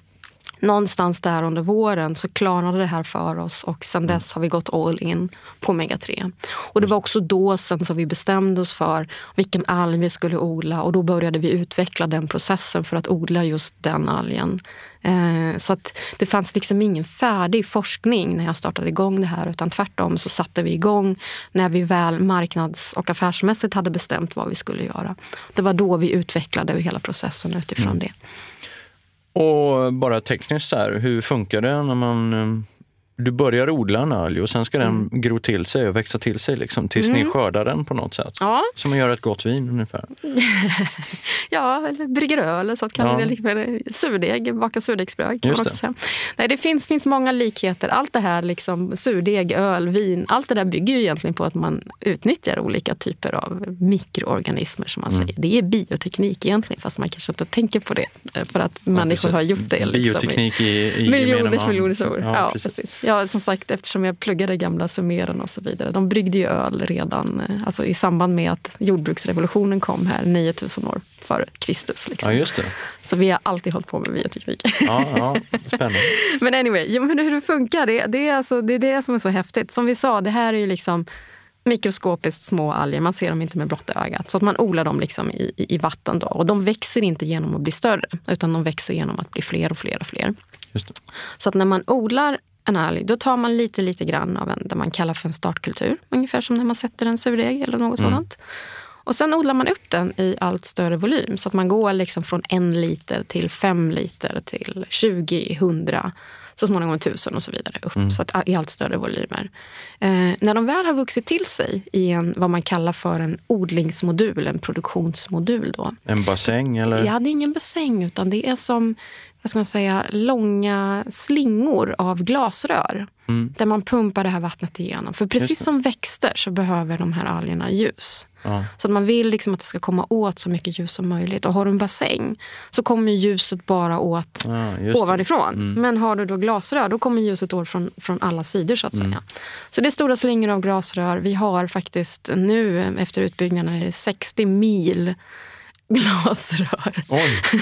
[SPEAKER 3] någonstans där under våren så klarnade det här för oss och sen mm. dess har vi gått all in på omega-3. Och det var också då sen som vi bestämde oss för vilken alg vi skulle odla och då började vi utveckla den processen för att odla just den algen. Eh, så att det fanns liksom ingen färdig forskning när jag startade igång det här utan tvärtom så satte vi igång när vi väl marknads och affärsmässigt hade bestämt vad vi skulle göra. Det var då vi utvecklade hela processen utifrån mm. det.
[SPEAKER 2] Och bara tekniskt, så här, hur funkar det när man eh, du börjar odla en alg och sen ska den mm. gro till sig och växa till sig liksom, tills mm. ni skördar den på något sätt. Ja. Som man gör ett gott vin ungefär.
[SPEAKER 3] ja, eller brygger öl eller så. Kan ja. det, surdeg, baka surdegsbröd. Kan Just det. Nej, det finns, finns många likheter. Allt det här, liksom, surdeg, öl, vin, allt det där bygger ju egentligen på att man utnyttjar olika typer av mikroorganismer. som man mm. säger. Det är bioteknik egentligen, fast man kanske inte tänker på det. Eh, för att ja, människor precis. har gjort det.
[SPEAKER 2] Liksom, bioteknik i, i
[SPEAKER 3] miljoners miljoners år. Ja, ja, precis. precis. Ja, som sagt, eftersom jag pluggade gamla summeren och så vidare. De bryggde ju öl redan eh, alltså i samband med att jordbruksrevolutionen kom här 9000 år före Kristus. Liksom.
[SPEAKER 2] Ja, just det.
[SPEAKER 3] Så vi har alltid hållit på med bioteknik.
[SPEAKER 2] Ja, ja, spännande.
[SPEAKER 3] men anyway, ja, men hur det funkar, det, det, är alltså, det är det som är så häftigt. Som vi sa, det här är ju liksom mikroskopiskt små alger. Man ser dem inte med blotta ögat. Så att man odlar dem liksom i, i, i vatten. Då. Och de växer inte genom att bli större, utan de växer genom att bli fler och fler och fler. Så att när man odlar en alg, då tar man lite, lite grann av en, det man kallar för en startkultur. Ungefär som när man sätter en surdeg eller något mm. sådant. Och sen odlar man upp den i allt större volym. Så att man går liksom från en liter till fem liter till 20, 100 så småningom tusen och så vidare upp. Mm. Så att, i allt större volymer. Eh, när de väl har vuxit till sig i en, vad man kallar för en odlingsmodul, en produktionsmodul. Då.
[SPEAKER 2] En bassäng? Eller?
[SPEAKER 3] Ja, det är ingen bassäng utan det är som vad ska man säga, långa slingor av glasrör.
[SPEAKER 2] Mm.
[SPEAKER 3] Där man pumpar det här vattnet igenom. För precis som växter så behöver de här algerna ljus.
[SPEAKER 2] Ja.
[SPEAKER 3] Så att man vill liksom att det ska komma åt så mycket ljus som möjligt. Och har du en bassäng så kommer ljuset bara åt
[SPEAKER 2] Ja, det. Mm.
[SPEAKER 3] ovanifrån. Men har du då glasrör då kommer ljuset åt från, från alla sidor. så att
[SPEAKER 2] Mm.
[SPEAKER 3] säga. Så det är stora slingor av glasrör. Vi har faktiskt nu efter utbyggnaden är det 60 mil glasrör.
[SPEAKER 2] Oj,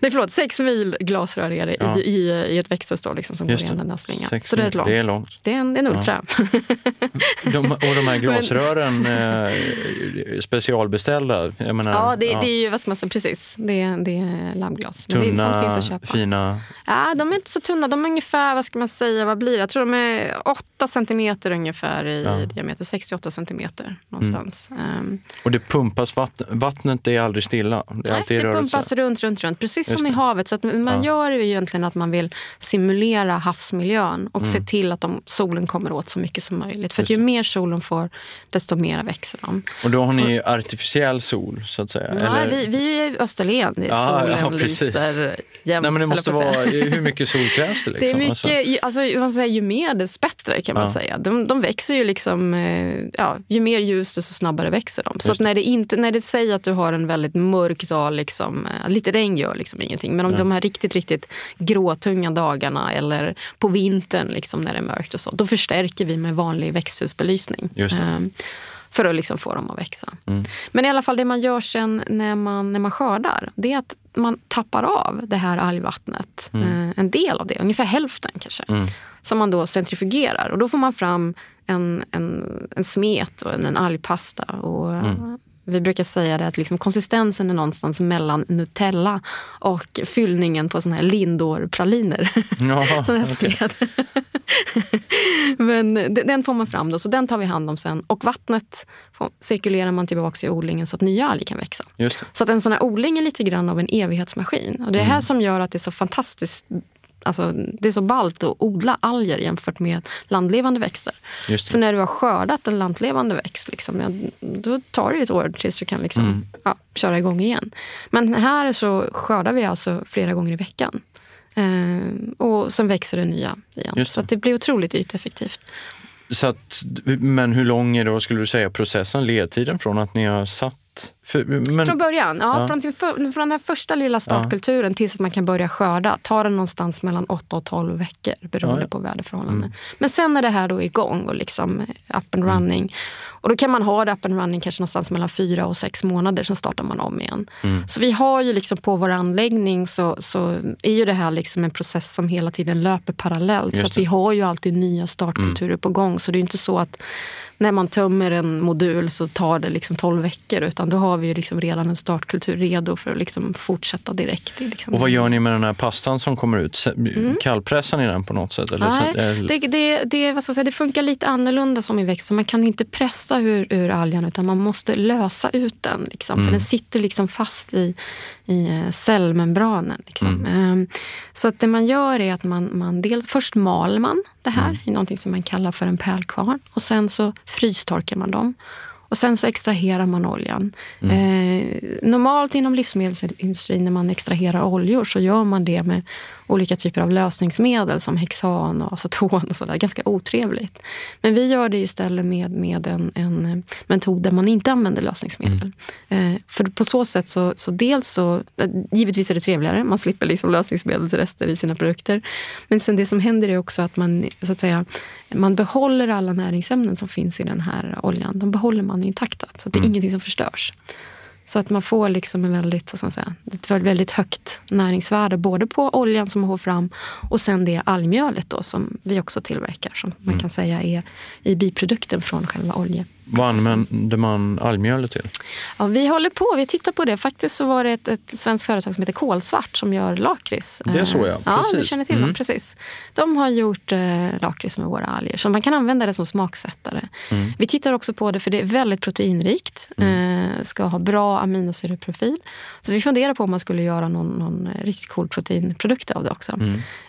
[SPEAKER 3] Nej, förlåt, sex mil glasrör är det
[SPEAKER 2] Ja.
[SPEAKER 3] i, i, i ett växthus då, liksom, som
[SPEAKER 2] Just
[SPEAKER 3] går igenom den här slingan.
[SPEAKER 2] Sex
[SPEAKER 3] Så det är långt.
[SPEAKER 2] Det är långt.
[SPEAKER 3] Det är en, en ultra.
[SPEAKER 2] De, och de här glasrören, eh, specialbeställda? Menar,
[SPEAKER 3] Ja, det, det är ju, vad ska man säga, precis. Det är, det är lammglas. Men det är,
[SPEAKER 2] tunna,
[SPEAKER 3] finns att köpa.
[SPEAKER 2] fina...
[SPEAKER 3] Ja, de är inte så tunna. De är ungefär, vad ska man säga, vad blir det? Jag tror de är 8 centimeter ungefär i
[SPEAKER 2] Ja. Mm.
[SPEAKER 3] diameter. 68 centimeter någonstans. Ehm,
[SPEAKER 2] Och det pumpas vatten, vattnet är aldrig stilla. Det är
[SPEAKER 3] Nej,
[SPEAKER 2] alltid
[SPEAKER 3] det
[SPEAKER 2] rörelse.
[SPEAKER 3] pumpas runt, runt, runt. Precis
[SPEAKER 2] Just
[SPEAKER 3] som i
[SPEAKER 2] det.
[SPEAKER 3] havet. Så att man
[SPEAKER 2] Ja.
[SPEAKER 3] gör ju egentligen att man vill simulera havsmiljön och
[SPEAKER 2] Mm.
[SPEAKER 3] se till att de, solen kommer åt så mycket som möjligt. För ju mer sol de får, desto mer växer de.
[SPEAKER 2] Och då har ni artificiell sol, så att säga?
[SPEAKER 3] Ja,
[SPEAKER 2] eller?
[SPEAKER 3] vi, vi är i Österlen. Det
[SPEAKER 2] Ja,
[SPEAKER 3] solen
[SPEAKER 2] ja,
[SPEAKER 3] lyser jämt.
[SPEAKER 2] Nej, men det måste vara... Hur mycket sol krävs det? Liksom?
[SPEAKER 3] Det är mycket,
[SPEAKER 2] Alltså,
[SPEAKER 3] ju- alltså, ju- mer desto bättre kan man
[SPEAKER 2] Ja.
[SPEAKER 3] säga. De, de växer ju liksom, eh, ja, ju mer ljus desto snabbare växer de. Så när det inte, när det säger att du har en väldigt mörk dag, liksom, eh, lite regn gör liksom ingenting. Men om de här riktigt, riktigt gråtunga dagarna eller på vintern liksom, när det är mörkt och så, då förstärker vi med vanlig växthusbelysning. Ehm, för att liksom få dem att växa.
[SPEAKER 2] Mm.
[SPEAKER 3] Men i alla fall det man gör sen när man, när man skördar, det är att man tappar av det här algvattnet.
[SPEAKER 2] Mm.
[SPEAKER 3] Eh, en del av det, ungefär hälften kanske. Som man då centrifugerar. Och då får man fram en, en, en smet och en, en algpasta. Och,
[SPEAKER 2] Mm.
[SPEAKER 3] Vi brukar säga det att liksom konsistensen är någonstans mellan Nutella och fyllningen på såna här Lindor-praliner.
[SPEAKER 2] Ja,
[SPEAKER 3] Sån här smet. Men de- den får man fram då, så den tar vi hand om sen. Och vattnet cirkulerar man tillbaka i odlingen så att nya alger kan växa. Så att en sån här odling är lite grann av en evighetsmaskin. Och det är det här som gör att det är så fantastiskt Alltså, det är så ballt att odla alger jämfört med landlevande växter. För när du har skördat en landlevande växt, liksom, ja, då tar det ett år tills du kan liksom,
[SPEAKER 2] Mm.
[SPEAKER 3] ja, köra igång igen. Men här så skördar vi alltså flera gånger i veckan. Eh, och sen växer det nya igen. Så
[SPEAKER 2] det.
[SPEAKER 3] att det blir otroligt yteffektivt.
[SPEAKER 2] Så att, men hur lång är då, skulle du säga, processen, ledtiden från att ni har satt... För, men,
[SPEAKER 3] Från början, ja,
[SPEAKER 2] Ja.
[SPEAKER 3] Från, sin för, från den här första lilla startkulturen tills att man kan börja skörda tar det någonstans mellan 8 och 12 veckor beroende
[SPEAKER 2] Ja,
[SPEAKER 3] på väderförhållanden. Men sen är det här då igång och liksom up and running. Och då kan man ha det up and running kanske någonstans mellan fyra och sex månader, sen startar man om igen. Så vi har ju liksom på vår anläggning så, så är ju det här liksom en process som hela tiden löper parallellt.
[SPEAKER 2] Just
[SPEAKER 3] så vi har ju alltid nya startkulturer på gång. Så det är inte så att när man tömmer en modul så tar det liksom 12 veckor. Utan då har vi ju liksom redan en startkultur redo för att liksom fortsätta direkt. Liksom.
[SPEAKER 2] och vad gör ni med den här pastan som kommer ut? Se- Kallpressar ni den på något sätt? Eller,
[SPEAKER 3] Nej,
[SPEAKER 2] eller,
[SPEAKER 3] det, det, det, vad ska jag säga, det funkar lite annorlunda som i växt. Så man kan inte pressa ur, ur algen utan man måste lösa ut den. Liksom, För den sitter liksom fast i, i eh, cellmembranen. Liksom. Ehm, Så att det man gör är att man, man dels, först mal man det här i någonting som man kallar för en pärlkvarn. Och sen så frystorkar man dem. Och sen så extraherar man oljan. Eh, normalt inom livsmedelsindustrin när man extraherar oljor så gör man det med olika typer av lösningsmedel som hexan och aceton och sådär. Ganska otrevligt. Men vi gör det istället med, med en, en metod där man inte använder lösningsmedel. Eh, för på så sätt så, så dels så, eh, givetvis är det trevligare, man slipper liksom lösningsmedelsrester i sina produkter. Men sen det som händer är också att man, så att säga, man behåller alla näringsämnen som finns i den här oljan. De behåller man intakta, så att det är ingenting som förstörs. Så att man får liksom en väldigt, vad ska man säga, ett väldigt högt näringsvärde både på oljan som man får fram och sen det algmjölet då, som vi också tillverkar som man kan säga är i biprodukten från själva olje.
[SPEAKER 2] Vad använder man algmjölet till?
[SPEAKER 3] Ja, vi håller på, vi tittar på det. Faktiskt så var det ett, ett svenskt företag som heter Kolsvart som gör lakrits.
[SPEAKER 2] Det såg jag,
[SPEAKER 3] Eh, Ja, du
[SPEAKER 2] precis.
[SPEAKER 3] känner till
[SPEAKER 2] Mm.
[SPEAKER 3] dem. Precis. De har gjort eh, lakrits med våra alger, så man kan använda det som smaksättare.
[SPEAKER 2] Mm.
[SPEAKER 3] Vi tittar också på det för det är väldigt proteinrikt. Eh, ska ha bra aminosyreprofil. Så vi funderar på om man skulle göra någon, någon riktigt cool proteinprodukt av det också.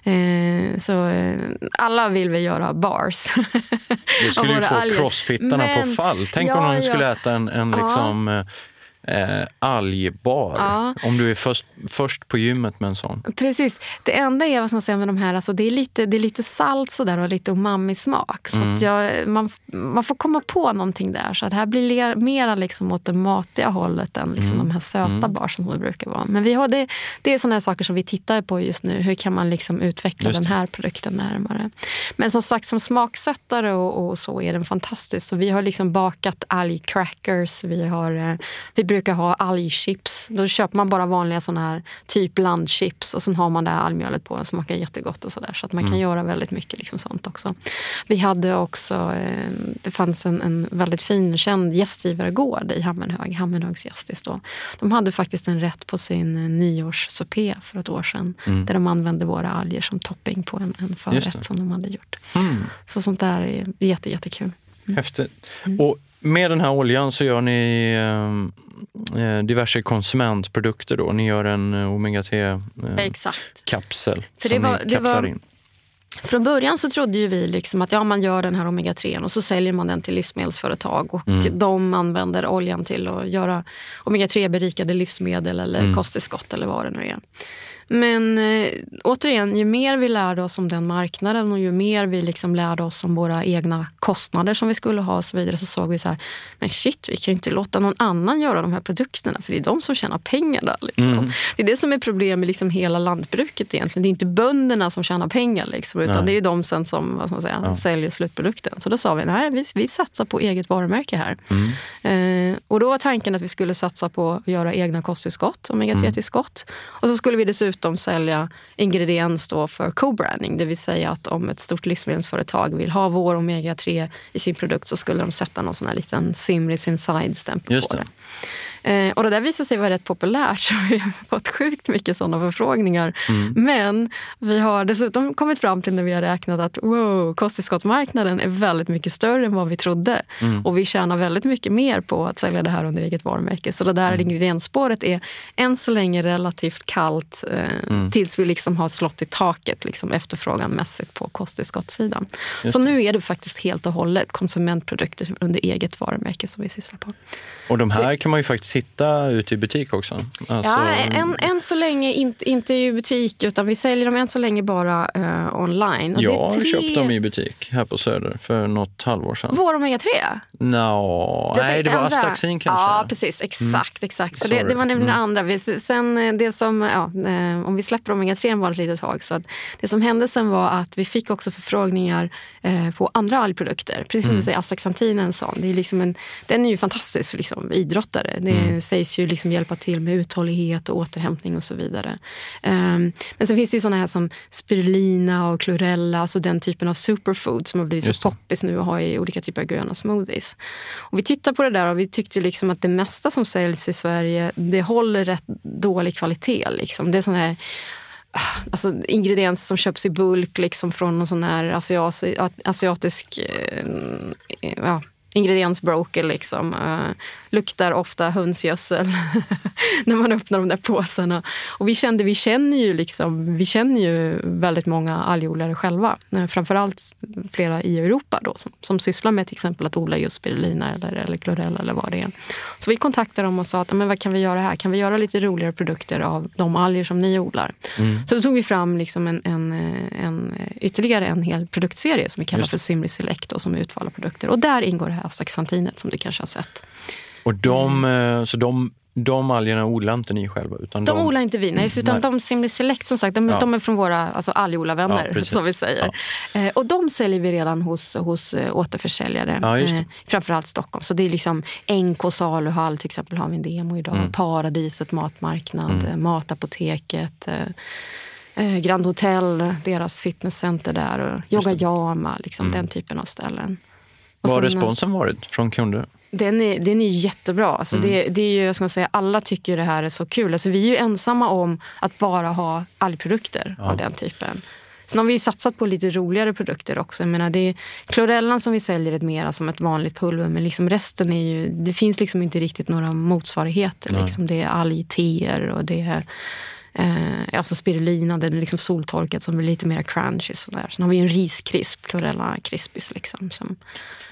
[SPEAKER 2] Mm.
[SPEAKER 3] Eh, så eh, alla vill vi göra bars.
[SPEAKER 2] Det skulle ju få
[SPEAKER 3] alger.
[SPEAKER 2] crossfittarna på
[SPEAKER 3] Men-
[SPEAKER 2] fall. Tänk
[SPEAKER 3] Ja,
[SPEAKER 2] om någon
[SPEAKER 3] ja.
[SPEAKER 2] skulle äta en, en liksom, eh, algbar.
[SPEAKER 3] Ja.
[SPEAKER 2] Om du är först, först på gymmet med en sån.
[SPEAKER 3] Precis. Det enda är vad som säger med de här, alltså det, är lite, det är lite salt sådär och lite umami-smak. Så att jag, man, man får komma på någonting där. Så att det här blir mera liksom åt det matiga hållet än liksom de här söta barsen som det brukar vara. Men vi har det, det är sådana här saker som vi tittar på just nu. Hur kan man liksom utveckla den här produkten närmare? Men som sagt, som smaksättare och, och så är den fantastisk. Så vi har liksom bakat algcrackers. Vi, har, eh, vi brukar ha algchips. Då köper man bara vanliga såna här typ landchips och sen har man det här algmjölet på. Det smakar jättegott och sådär. Så att man kan göra väldigt mycket liksom sånt också. Vi hade också, eh, det fanns en, en väldigt fin känd gästgivargård i Hammenhög, Hammenhögs gästis då. De hade faktiskt en rätt på sin eh, nyårssupé för ett år sedan. Där de använde våra alger som topping på en, en förrätt som de hade gjort.
[SPEAKER 2] Mm.
[SPEAKER 3] Så sånt där är jätte, jättekul.
[SPEAKER 2] Häftigt.
[SPEAKER 3] Mm.
[SPEAKER 2] Och med den här oljan så gör ni eh, eh, diverse konsumentprodukter. Då. Ni gör en eh, omega-3-kapsel
[SPEAKER 3] Exakt. För
[SPEAKER 2] som
[SPEAKER 3] det var- det var-
[SPEAKER 2] in.
[SPEAKER 3] Från början så trodde ju vi liksom att ja, man gör den här omega-3 och så säljer man den till livsmedelsföretag och
[SPEAKER 2] Mm.
[SPEAKER 3] de använder oljan till att göra omega-3-berikade livsmedel eller
[SPEAKER 2] Mm.
[SPEAKER 3] kosttillskott eller vad det nu är. Men eh, återigen, ju mer vi lärde oss om den marknaden och ju mer vi liksom lärde oss om våra egna kostnader som vi skulle ha och så vidare så såg vi så här, men shit, vi kan ju inte låta någon annan göra de här produkterna för det är de som tjänar pengar där. Liksom.
[SPEAKER 2] Mm.
[SPEAKER 3] Det är det som är problemet med liksom hela lantbruket egentligen. Det är inte bönderna som tjänar pengar liksom, utan
[SPEAKER 2] Nej.
[SPEAKER 3] det är ju de sen som vad man säga,
[SPEAKER 2] Ja.
[SPEAKER 3] säljer slutprodukten. Så då sa vi, nej, vi, vi satsar på eget varumärke här.
[SPEAKER 2] Mm.
[SPEAKER 3] Eh, och då var tanken att vi skulle satsa på att göra egna kosttillskott, omega-3-tillskott. Och så skulle vi dessutom sälja ingrediens då för co-branding. Det vill säga att om ett stort livsmedelsföretag vill ha vår omega-3 i sin produkt så skulle de sätta någon sån här liten Simris Inside-stämpel på
[SPEAKER 2] det.
[SPEAKER 3] det. Eh, och det där visade sig vara rätt populärt, så vi har fått sjukt mycket sådana förfrågningar.
[SPEAKER 2] Mm.
[SPEAKER 3] Men vi har dessutom kommit fram till när vi har räknat att wow, kosttillskottsmarknaden är väldigt mycket större än vad vi trodde.
[SPEAKER 2] Mm.
[SPEAKER 3] Och vi tjänar väldigt mycket mer på att sälja det här under eget varumärke. Så det där
[SPEAKER 2] Mm.
[SPEAKER 3] ingrediensspåret är än så länge relativt kallt eh,
[SPEAKER 2] Mm.
[SPEAKER 3] tills vi liksom har slått i taket liksom efterfråganmässigt på kosttillskottssidan. Så nu är det faktiskt helt och hållet konsumentprodukter under eget varumärke som vi sysslar på.
[SPEAKER 2] Och de här kan man ju faktiskt hitta ute i butik också. Alltså,
[SPEAKER 3] Ja, än, än så länge inte, inte i butik, utan vi säljer dem än så länge bara eh, online. Och
[SPEAKER 2] jag har
[SPEAKER 3] tre...
[SPEAKER 2] köpt dem i butik här på Söder för något halvår sedan.
[SPEAKER 3] Vår omega-3?
[SPEAKER 2] Nå,
[SPEAKER 3] Du har
[SPEAKER 2] nej, det var
[SPEAKER 3] andra.
[SPEAKER 2] Astaxin kanske. Mm.
[SPEAKER 3] Ja, precis. Exakt. exakt. För det, det var nämligen
[SPEAKER 2] Mm.
[SPEAKER 3] andra. Vi- Sen, eh, det som, ja, eh, om vi släpper omega-3 var ett litet tag. Så att det som hände sen var att vi fick också förfrågningar eh, på andra algprodukter. Precis som
[SPEAKER 2] Mm.
[SPEAKER 3] du säger, astaxantin är en sån. Det är liksom en, den är ju fantastisk för liksom idrottare. Det
[SPEAKER 2] Mm.
[SPEAKER 3] sägs ju liksom hjälpa till med uthållighet och återhämtning och så vidare. Ehm, men sen finns det ju såna här som spirulina och chlorella, alltså den typen av superfood som har blivit
[SPEAKER 2] Just
[SPEAKER 3] så poppis nu att ha i olika typer av gröna smoothies. Och vi tittar på det där och vi tyckte liksom att det mesta som säljs i Sverige, det håller rätt dålig kvalitet. Liksom. Det är såna här ah, Alltså ingredienser som köps i bulk liksom från någon sån här asiasi, asiatisk eh, ja, ingrediensbroker. Liksom. Luktar ofta hönsgödsel när man öppnar de där påsarna. Och vi, kände, vi, känner ju liksom, vi känner ju väldigt många algodlare själva. Eh, Framförallt flera i Europa då, som, som sysslar med till exempel att odla just spirulina eller, eller chlorella eller vad det är. Så vi kontaktade dem och sa att men vad kan vi göra här? Kan vi göra lite roligare produkter av de alger som ni odlar? Så då tog vi fram liksom en, en, en, ytterligare en hel produktserie som vi kallar för Simri Select och som är utvalda produkter. Och där ingår det här astaxantinet som du kanske har sett.
[SPEAKER 2] Och de,
[SPEAKER 3] Mm.
[SPEAKER 2] eh, så de, de algerna odlar inte ni själva? Utan
[SPEAKER 3] De
[SPEAKER 2] de,
[SPEAKER 3] odlar inte vi, nej, utan
[SPEAKER 2] Nej.
[SPEAKER 3] de Simri Select som sagt, de,
[SPEAKER 2] Ja.
[SPEAKER 3] de är från våra alltså, algodlarvänner
[SPEAKER 2] Ja,
[SPEAKER 3] som vi säger. Eh, och de säljer vi redan hos, hos eh, återförsäljare,
[SPEAKER 2] Ja,
[SPEAKER 3] eh, framförallt Stockholm. Så det är liksom NK saluhall till exempel har vi en demo idag.
[SPEAKER 2] Mm.
[SPEAKER 3] Paradiset matmarknad, eh, Matapoteket. Eh, Grand Hotel, deras fitnesscenter där. Och Yoga Yama, liksom, den typen av ställen.
[SPEAKER 2] Vad har
[SPEAKER 3] eh,
[SPEAKER 2] responsen varit från kunder?
[SPEAKER 3] den är, den är jättebra. Alltså
[SPEAKER 2] Mm.
[SPEAKER 3] det, det är ju, jag ska säga, alla tycker det här är så kul. Alltså vi är ju ensamma om att bara ha algprodukter av den typen. Sen har vi ju satsat på lite roligare produkter också. Jag menar, det är, klorellan som vi säljer är mera som ett vanligt pulver men liksom resten är ju, det finns liksom inte riktigt några motsvarigheter. Liksom. Det är algteer och det är Eh, alltså spirulina, den är liksom soltorkad som blir lite mer crunchy. Sådär. Sen har vi en riskrisp, chlorella crispis. Liksom, som...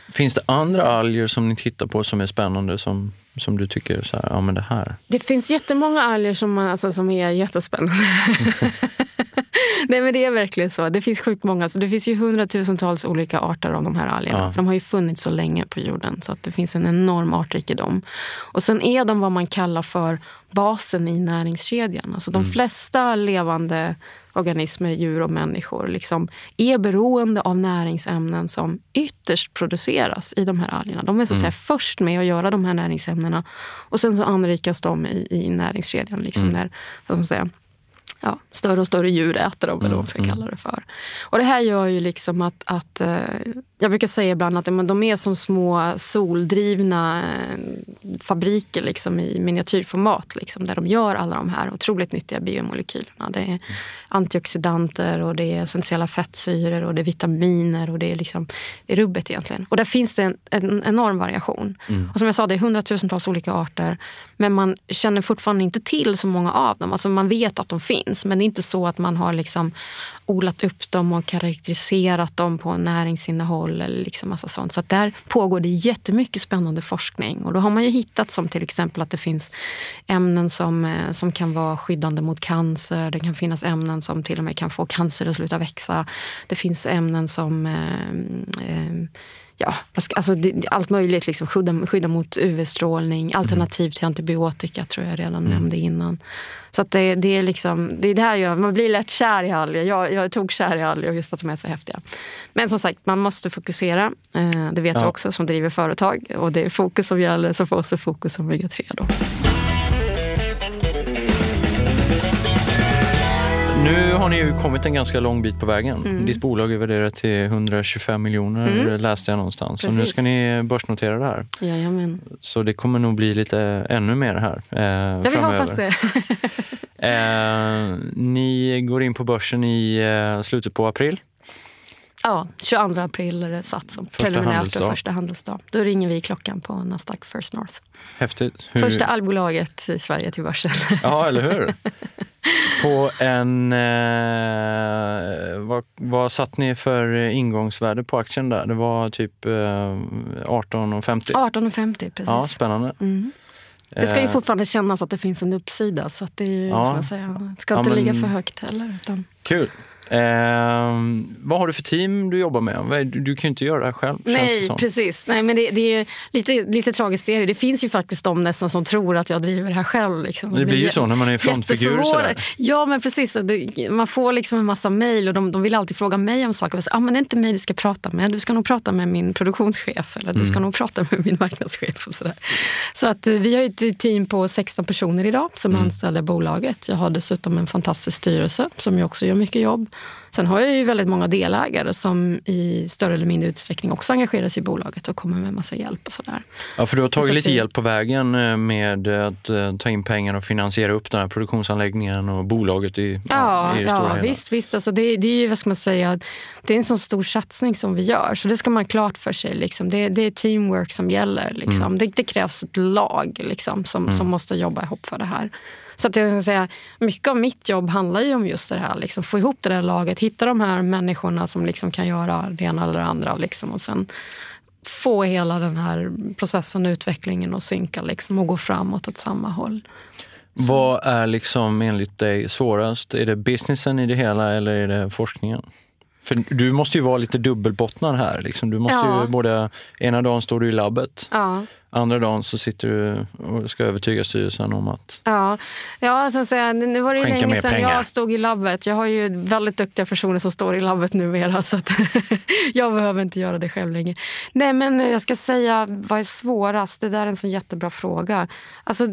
[SPEAKER 2] Finns det andra alger som ni tittar på som är spännande som, som du tycker så här, ja men det här?
[SPEAKER 3] Det finns jättemånga alger som, alltså, som är jättespännande. Nej men det är verkligen så. Det finns sjukt många. Så det finns ju hundratusentals olika arter av de här algerna. Ja. För de har ju funnits så länge på jorden. Så att det finns en enorm artrikedom. Och sen är de vad man kallar för basen i näringskedjan. Alltså de mm. flesta levande organismer, djur och människor liksom är beroende av näringsämnen som ytterst produceras i de här algerna. De är så att säga mm. först med att göra de här näringsämnena och sen så anrikas de i, i näringskedjan. Liksom mm. när, så att säga, ja, större och större djur äter dem, eller vad man ska mm, kalla det för. Och det här gör ju liksom att, att eh, jag brukar säga ibland att de är som små soldrivna eh, fabriker liksom, i miniatyrformat liksom, där de gör alla de här otroligt nyttiga biomolekylerna. Det är antioxidanter och det är essentiella fettsyror och det är vitaminer och det är, liksom, det är rubbet egentligen. Och där finns det en, en enorm variation. Mm. Och som jag sa, det är hundratusentals olika arter men man känner fortfarande inte till så många av dem. Alltså man vet att de finns men det är inte så att man har liksom odlat upp dem och karaktäriserat dem på näringsinnehåll eller liksom massa sånt. Så där pågår det jättemycket spännande forskning. Och då har man ju hittat som till exempel att det finns ämnen som, eh, som kan vara skyddande mot cancer. Det kan finnas ämnen som till och med kan få cancer att sluta växa. Det finns ämnen som eh, eh, ja, alltså det, allt möjligt. Liksom, skydda, skydda mot UV-strålning, alternativ till antibiotika tror jag redan mm. nämnde innan. Så att det, det, är liksom, det är det här gör, man blir lätt kär i alger. Jag, jag tog kär i alger just för att de är så häftiga. Men som sagt, man måste fokusera. Eh, det vet ja. du också som driver företag. Och det är fokus som gäller, så för oss är fokus omega-3. Då.
[SPEAKER 2] Nu har ni ju kommit en ganska lång bit på vägen. Mm. Ditt bolag är värderat till 125 miljoner mm. läste jag någonstans. Precis. Så nu ska ni börsnotera det här.
[SPEAKER 3] Jajamän.
[SPEAKER 2] Så det kommer nog bli lite ännu mer här eh, ja,
[SPEAKER 3] vi hoppas det.
[SPEAKER 2] eh, ni går in på börsen i eh, slutet på april.
[SPEAKER 3] Ja, 22 april är det satt som preliminärt och första handelsdag. Då ringer vi klockan på Nasdaq First North.
[SPEAKER 2] Häftigt.
[SPEAKER 3] Hur... Första allbolaget i Sverige till börsen.
[SPEAKER 2] Ja, eller hur? På en... Eh, vad, vad satt ni för ingångsvärde på aktien där? Det var typ eh, 18,50?
[SPEAKER 3] 18,50 precis.
[SPEAKER 2] Ja, spännande. Mm.
[SPEAKER 3] Det ska ju eh. fortfarande kännas att det finns en uppsida så att det är ju, ja. som jag säger, det ska inte ja, men... ligga för högt heller. Utan...
[SPEAKER 2] Kul. Eh, vad har du för team du jobbar med? Du, du kan ju inte göra det här själv.
[SPEAKER 3] Nej, precis. Nej, men det, det är lite, lite tragiskt. Det, det finns ju faktiskt de nästan som tror att jag driver det här själv. Liksom.
[SPEAKER 2] Det blir ju så när man är frontfigur.
[SPEAKER 3] Ja, men precis. Man får liksom en massa mejl och de, de, vill alltid fråga mig om saker. Ah, men det är inte mig du ska prata med. Du ska nog prata med min produktionschef eller du ska mm. nog prata med min marknadschef. Och så där. så att, eh, vi har ett team på 16 personer idag som mm. anställer bolaget. Jag har dessutom en fantastisk styrelse som ju också gör mycket jobb. Sen har jag ju väldigt många delägare som i större eller mindre utsträckning också engagerar sig i bolaget och kommer med massa hjälp och sådär.
[SPEAKER 2] Ja, för du har tagit lite hjälp på vägen eh, med att eh, ta in pengar och finansiera upp den här produktionsanläggningen och bolaget i,
[SPEAKER 3] ja,
[SPEAKER 2] i det
[SPEAKER 3] stora
[SPEAKER 2] ja, hela.
[SPEAKER 3] Visst, visst. Alltså det, det är ju, vad ska man säga, det är en sån stor satsning som vi gör, så det ska man ha klart för sig. Liksom. Det, det är teamwork som gäller. Liksom. Mm. Det, det, krävs ett lag liksom, som, mm. som måste jobba ihop för det här. Så att jag kan säga, mycket av mitt jobb handlar ju om just det här. Liksom, få ihop det där laget, hitta de här människorna som liksom kan göra det ena eller det andra. Liksom, och sen få hela den här processen, utvecklingen och synka liksom, och gå framåt åt samma håll.
[SPEAKER 2] Så. Vad är liksom enligt dig svårast? Är det businessen i det hela eller är det forskningen? För du måste ju vara lite dubbelbottnad här. Liksom. Du måste ja. ju både, ena dagen står du i labbet, ja. Andra dagen så sitter du och ska övertyga styrelsen om att
[SPEAKER 3] Ja, ja så att säga, nu var det ju länge sedan pengar. jag stod i labbet. Jag har ju väldigt duktiga personer som står i labbet numera så att jag behöver inte göra det själv längre. Nej men jag ska säga, vad är svårast? Det där är en så jättebra fråga. Alltså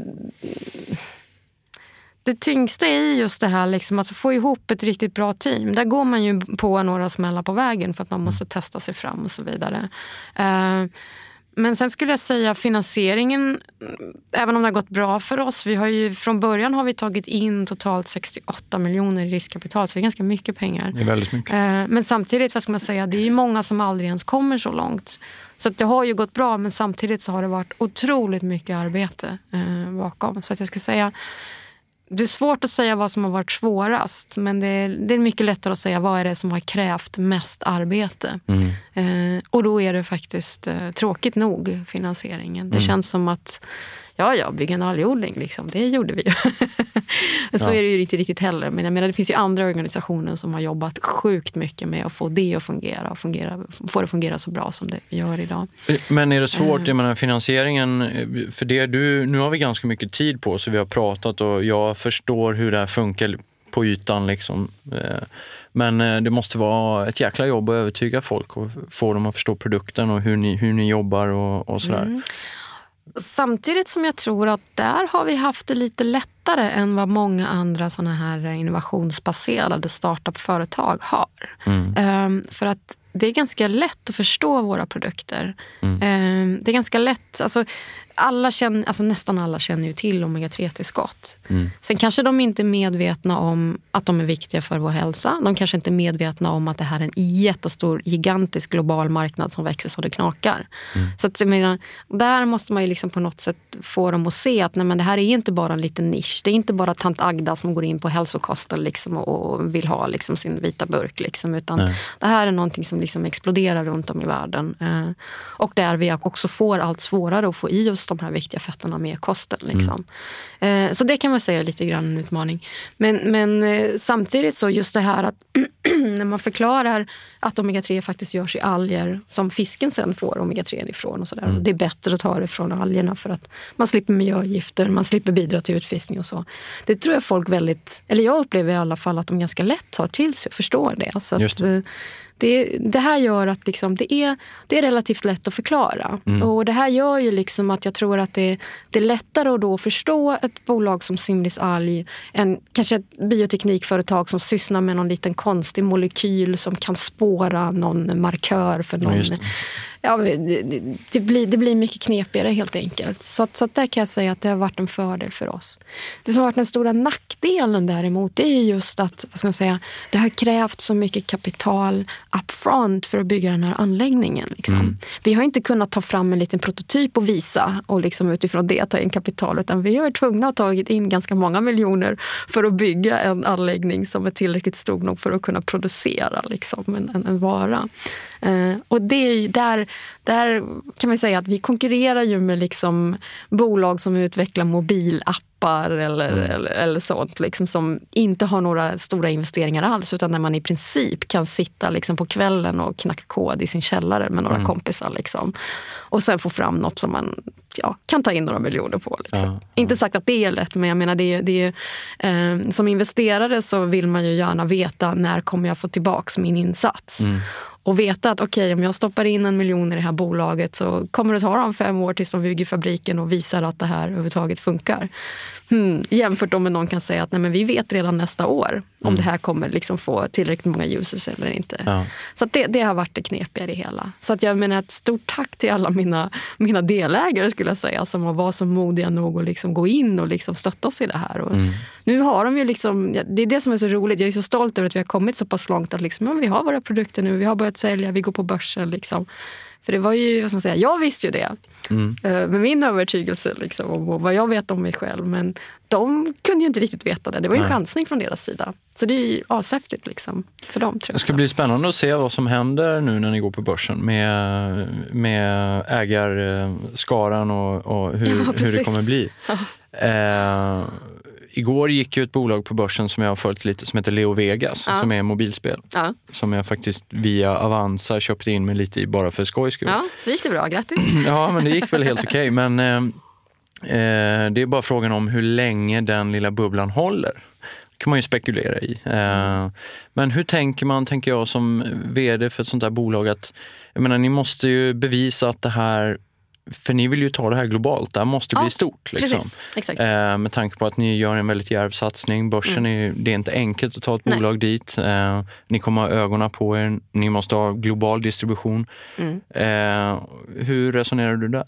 [SPEAKER 3] det tyngsta är just det här liksom, att få ihop ett riktigt bra team. Där går man ju på några smällar på vägen för att man måste testa sig fram och så vidare. Uh, men sen skulle jag säga finansieringen, även om det har gått bra för oss. Vi har ju, från början har vi tagit in totalt 68 miljoner i riskkapital, så det är ganska mycket pengar.
[SPEAKER 2] Det är väldigt mycket.
[SPEAKER 3] Uh, men samtidigt, vad ska man säga, det är ju många som aldrig ens kommer så långt. Så det har ju gått bra, men samtidigt så har det varit otroligt mycket arbete uh, bakom. Så att jag ska säga det är svårt att säga vad som har varit svårast men det är, det är mycket lättare att säga vad är det som har krävt mest arbete.
[SPEAKER 2] Mm.
[SPEAKER 3] Eh, och då är det faktiskt eh, tråkigt nog finansieringen. Det
[SPEAKER 2] Mm.
[SPEAKER 3] känns som att Ja, ja, bygga en algodling, liksom. det gjorde vi ju. Så
[SPEAKER 2] Ja.
[SPEAKER 3] är det ju inte riktigt heller. Men jag menar, det finns ju andra organisationer som har jobbat sjukt mycket med att få det att fungera och fungera, få det att fungera så bra som det gör idag.
[SPEAKER 2] Men är det svårt,
[SPEAKER 3] Eh.
[SPEAKER 2] jag menar finansieringen, för det du, nu har vi ganska mycket tid på så vi har pratat och jag förstår hur det här funkar på ytan liksom. Eh, Men eh, det måste vara ett jäkla jobb att övertyga folk och få dem att förstå produkten och hur ni, hur ni jobbar och, och sådär.
[SPEAKER 3] Mm. Samtidigt som jag tror att där har vi haft det lite lättare än vad många andra såna här innovationsbaserade startup-företag har.
[SPEAKER 2] Mm.
[SPEAKER 3] Ehm, för att det är ganska lätt att förstå våra produkter.
[SPEAKER 2] Mm.
[SPEAKER 3] Ehm, det är ganska lätt. Alltså, alla känner, alltså nästan alla känner ju till omega-3-tillskott.
[SPEAKER 2] Mm.
[SPEAKER 3] Sen kanske de inte är medvetna om att de är viktiga för vår hälsa. De kanske inte är medvetna om att det här är en jättestor, gigantisk global marknad som växer så det knakar. Så att, menar, där måste man ju liksom på något sätt få dem att se att nej, men det här är inte bara en liten nisch. Det är inte bara tant Agda som går in på hälsokosten liksom och, och vill ha liksom sin vita burk. Liksom, utan
[SPEAKER 2] Nej.
[SPEAKER 3] det här är någonting som liksom exploderar runt om i världen. Eh, och där vi också får allt svårare att få i oss de här viktiga fetterna med kosten. Liksom. Eh, så det kan man säga är lite grann en utmaning. Men, men eh, samtidigt så just det här att när man förklarar att omega-3 faktiskt görs i alger som fisken sen får omega-3 ifrån. Och så där. Och det är bättre att ta det från algerna för att man slipper miljögifter, man slipper bidra till utfiskning och så. Det tror jag folk väldigt, eller jag upplever i alla fall att de ganska lätt tar till sig och förstår det. Så att, eh, det, det här gör att liksom, det, är, det är relativt lätt att förklara. Och Det här gör ju liksom att jag tror att det, det är lättare att då förstå ett bolag som Simris Alg än kanske ett bioteknikföretag som sysslar med någon liten konstig molekyl som kan spåra någon markör för någon.
[SPEAKER 2] det.
[SPEAKER 3] Ja, det, blir, det blir mycket knepigare helt enkelt. Så, så där kan jag säga att det har varit en fördel för oss. Det som har varit den stora nackdelen däremot det är ju just att vad ska man säga, det har krävt så mycket kapital upfront för att bygga den här anläggningen. Liksom. Vi har inte kunnat ta fram en liten prototyp och visa och liksom utifrån det ta in kapital utan vi har tvungna att ta in ganska många miljoner för att bygga en anläggning som är tillräckligt stor nog för att kunna producera liksom, en, en, en vara. Eh, och det är där, där kan man säga att vi konkurrerar ju med liksom bolag som utvecklar mobilappar eller, eller, eller sånt liksom, som inte har några stora investeringar alls utan där man i princip kan sitta liksom, på kvällen och knacka kod i sin källare med några kompisar. Liksom, och sen få fram något som man ja, kan ta in några miljoner på. Liksom.
[SPEAKER 2] Ja,
[SPEAKER 3] Inte sagt att det är lätt, men jag menar det, det eh, som investerare så vill man ju gärna veta när kommer jag få tillbaks min insats. Och veta att okej, om jag stoppar in en miljon i det här bolaget så kommer det ta dem fem år tills de bygger fabriken och visar att det här överhuvudtaget funkar. Hmm. Jämfört då med någon kan säga att nej, men vi vet redan nästa år om det här kommer liksom få tillräckligt många users eller inte.
[SPEAKER 2] Ja.
[SPEAKER 3] Så det, det har varit det knepiga i det hela. Så att jag menar ett stort tack till alla mina, mina delägare skulle jag säga som har varit så modiga nog att liksom gå in och liksom stötta oss i det här. Och Nu har de ju liksom, ja, det är det som är så roligt. Jag är så stolt över att vi har kommit så pass långt att liksom, ja, vi har våra produkter nu, vi har börjat sälja, vi går på börsen. Liksom. För det var ju, vad ska man säga, jag visste ju det eh, med min övertygelse liksom, och vad jag vet om mig själv. Men de kunde ju inte riktigt veta det. Det var ju en
[SPEAKER 2] Nej.
[SPEAKER 3] chansning från deras sida. Så det är ju ashäftigt liksom, för dem. Tror jag.
[SPEAKER 2] Det ska bli spännande att se vad som händer nu när ni går på börsen med, med ägarskaran och, och hur,
[SPEAKER 3] Ja,
[SPEAKER 2] hur det kommer bli. Eh, igår gick ju ett bolag på börsen som jag har följt lite som heter Leo Vegas,
[SPEAKER 3] Ja.
[SPEAKER 2] som är mobilspel.
[SPEAKER 3] Ja.
[SPEAKER 2] Som jag faktiskt via Avanza köpte in mig lite i bara för skojs skull.
[SPEAKER 3] ja, det gick det bra. Grattis.
[SPEAKER 2] Ja, men det gick väl helt okej. Men eh, eh, det är bara frågan om hur länge den lilla bubblan håller. Det kan man ju spekulera i. Eh, men hur tänker man, tänker jag, som vd för ett sånt här bolag? att jag menar, Ni måste ju bevisa att det här, för ni vill ju ta det här globalt, det här måste bli
[SPEAKER 3] Ja,
[SPEAKER 2] stort. Liksom.
[SPEAKER 3] Precis.
[SPEAKER 2] Eh, med tanke på att ni gör en väldigt djärv satsning. Börsen är, ju- det är inte enkelt att ta ett
[SPEAKER 3] Nej.
[SPEAKER 2] bolag dit. Eh, ni kommer ha ögonen på er. Ni måste ha global distribution.
[SPEAKER 3] Mm.
[SPEAKER 2] Eh, hur resonerar du där?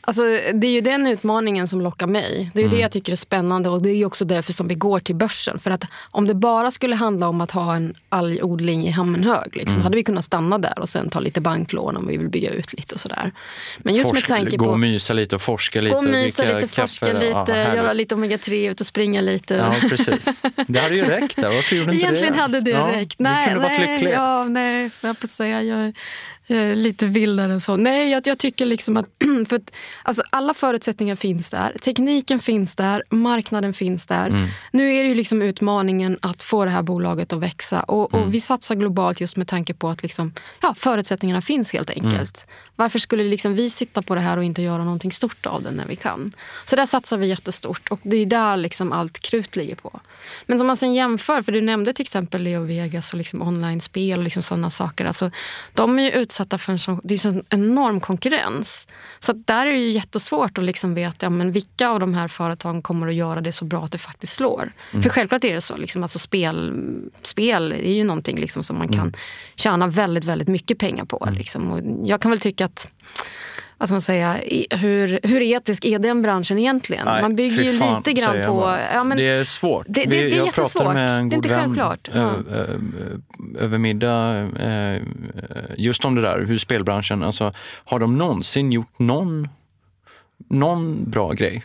[SPEAKER 3] Alltså, det är ju den utmaningen som lockar mig. Det är ju
[SPEAKER 2] Mm.
[SPEAKER 3] det jag tycker är spännande och det är ju också därför som vi går till börsen. För att om det bara skulle handla om att ha en algodling i Hammenhög, liksom,
[SPEAKER 2] Mm.
[SPEAKER 3] hade vi kunnat stanna där och sen ta lite banklån om vi vill bygga ut lite och sådär. Men just med
[SPEAKER 2] Forska-
[SPEAKER 3] tanke
[SPEAKER 2] gå
[SPEAKER 3] på
[SPEAKER 2] och mysa lite och forska lite.
[SPEAKER 3] gå och mysa lite,
[SPEAKER 2] kaffe.
[SPEAKER 3] forska
[SPEAKER 2] Ja,
[SPEAKER 3] lite,
[SPEAKER 2] härligt.
[SPEAKER 3] göra lite omega-3, ut och springa lite.
[SPEAKER 2] Ja, precis. Det hade ju räckt där. Varför gjorde inte
[SPEAKER 3] Egentligen
[SPEAKER 2] det?
[SPEAKER 3] hade det
[SPEAKER 2] ja,
[SPEAKER 3] räckt.
[SPEAKER 2] Du
[SPEAKER 3] Nej,
[SPEAKER 2] kunde varit
[SPEAKER 3] nej,
[SPEAKER 2] lycklig.
[SPEAKER 3] Ja, nej, jag får säga. Jag är lite vildare än så. Nej, jag, jag tycker liksom att, för att alltså, alla förutsättningar finns där. Tekniken finns där, marknaden finns där.
[SPEAKER 2] Mm.
[SPEAKER 3] Nu är det ju liksom utmaningen att få det här bolaget att växa. Och,
[SPEAKER 2] Mm.
[SPEAKER 3] och Vi satsar globalt just med tanke på att liksom, ja, förutsättningarna finns helt
[SPEAKER 2] Mm.
[SPEAKER 3] Varför skulle liksom vi sitta på det här och inte göra någonting stort av det när vi kan? Så där satsar vi jättestort och det är där liksom allt krut ligger på. Men om man sen jämför, för du nämnde till exempel Leo Vegas och liksom online-spel och liksom sådana saker. Alltså, de är ju utsatta för en sån, det är sån enorm konkurrens. Så där är det ju jättesvårt att liksom veta ja, men vilka av de här företagen kommer att göra det så bra att det faktiskt slår. För självklart är det så. Liksom, alltså spel, spel är ju någonting liksom som man kan tjäna väldigt, väldigt mycket pengar på. Liksom. Och jag kan väl tycka att vad ska man säga, hur, hur etisk är den branschen egentligen?
[SPEAKER 2] Nej,
[SPEAKER 3] man bygger ju
[SPEAKER 2] fan,
[SPEAKER 3] lite grann på... Ja, men,
[SPEAKER 2] det är svårt.
[SPEAKER 3] det- det- det är
[SPEAKER 2] jag
[SPEAKER 3] jättesvårt.
[SPEAKER 2] pratade med en
[SPEAKER 3] är
[SPEAKER 2] god vän
[SPEAKER 3] självklart. Ja.
[SPEAKER 2] ö- ö- över middag eh, just om det där, hur spelbranschen, alltså har de någonsin gjort någon, någon bra grej?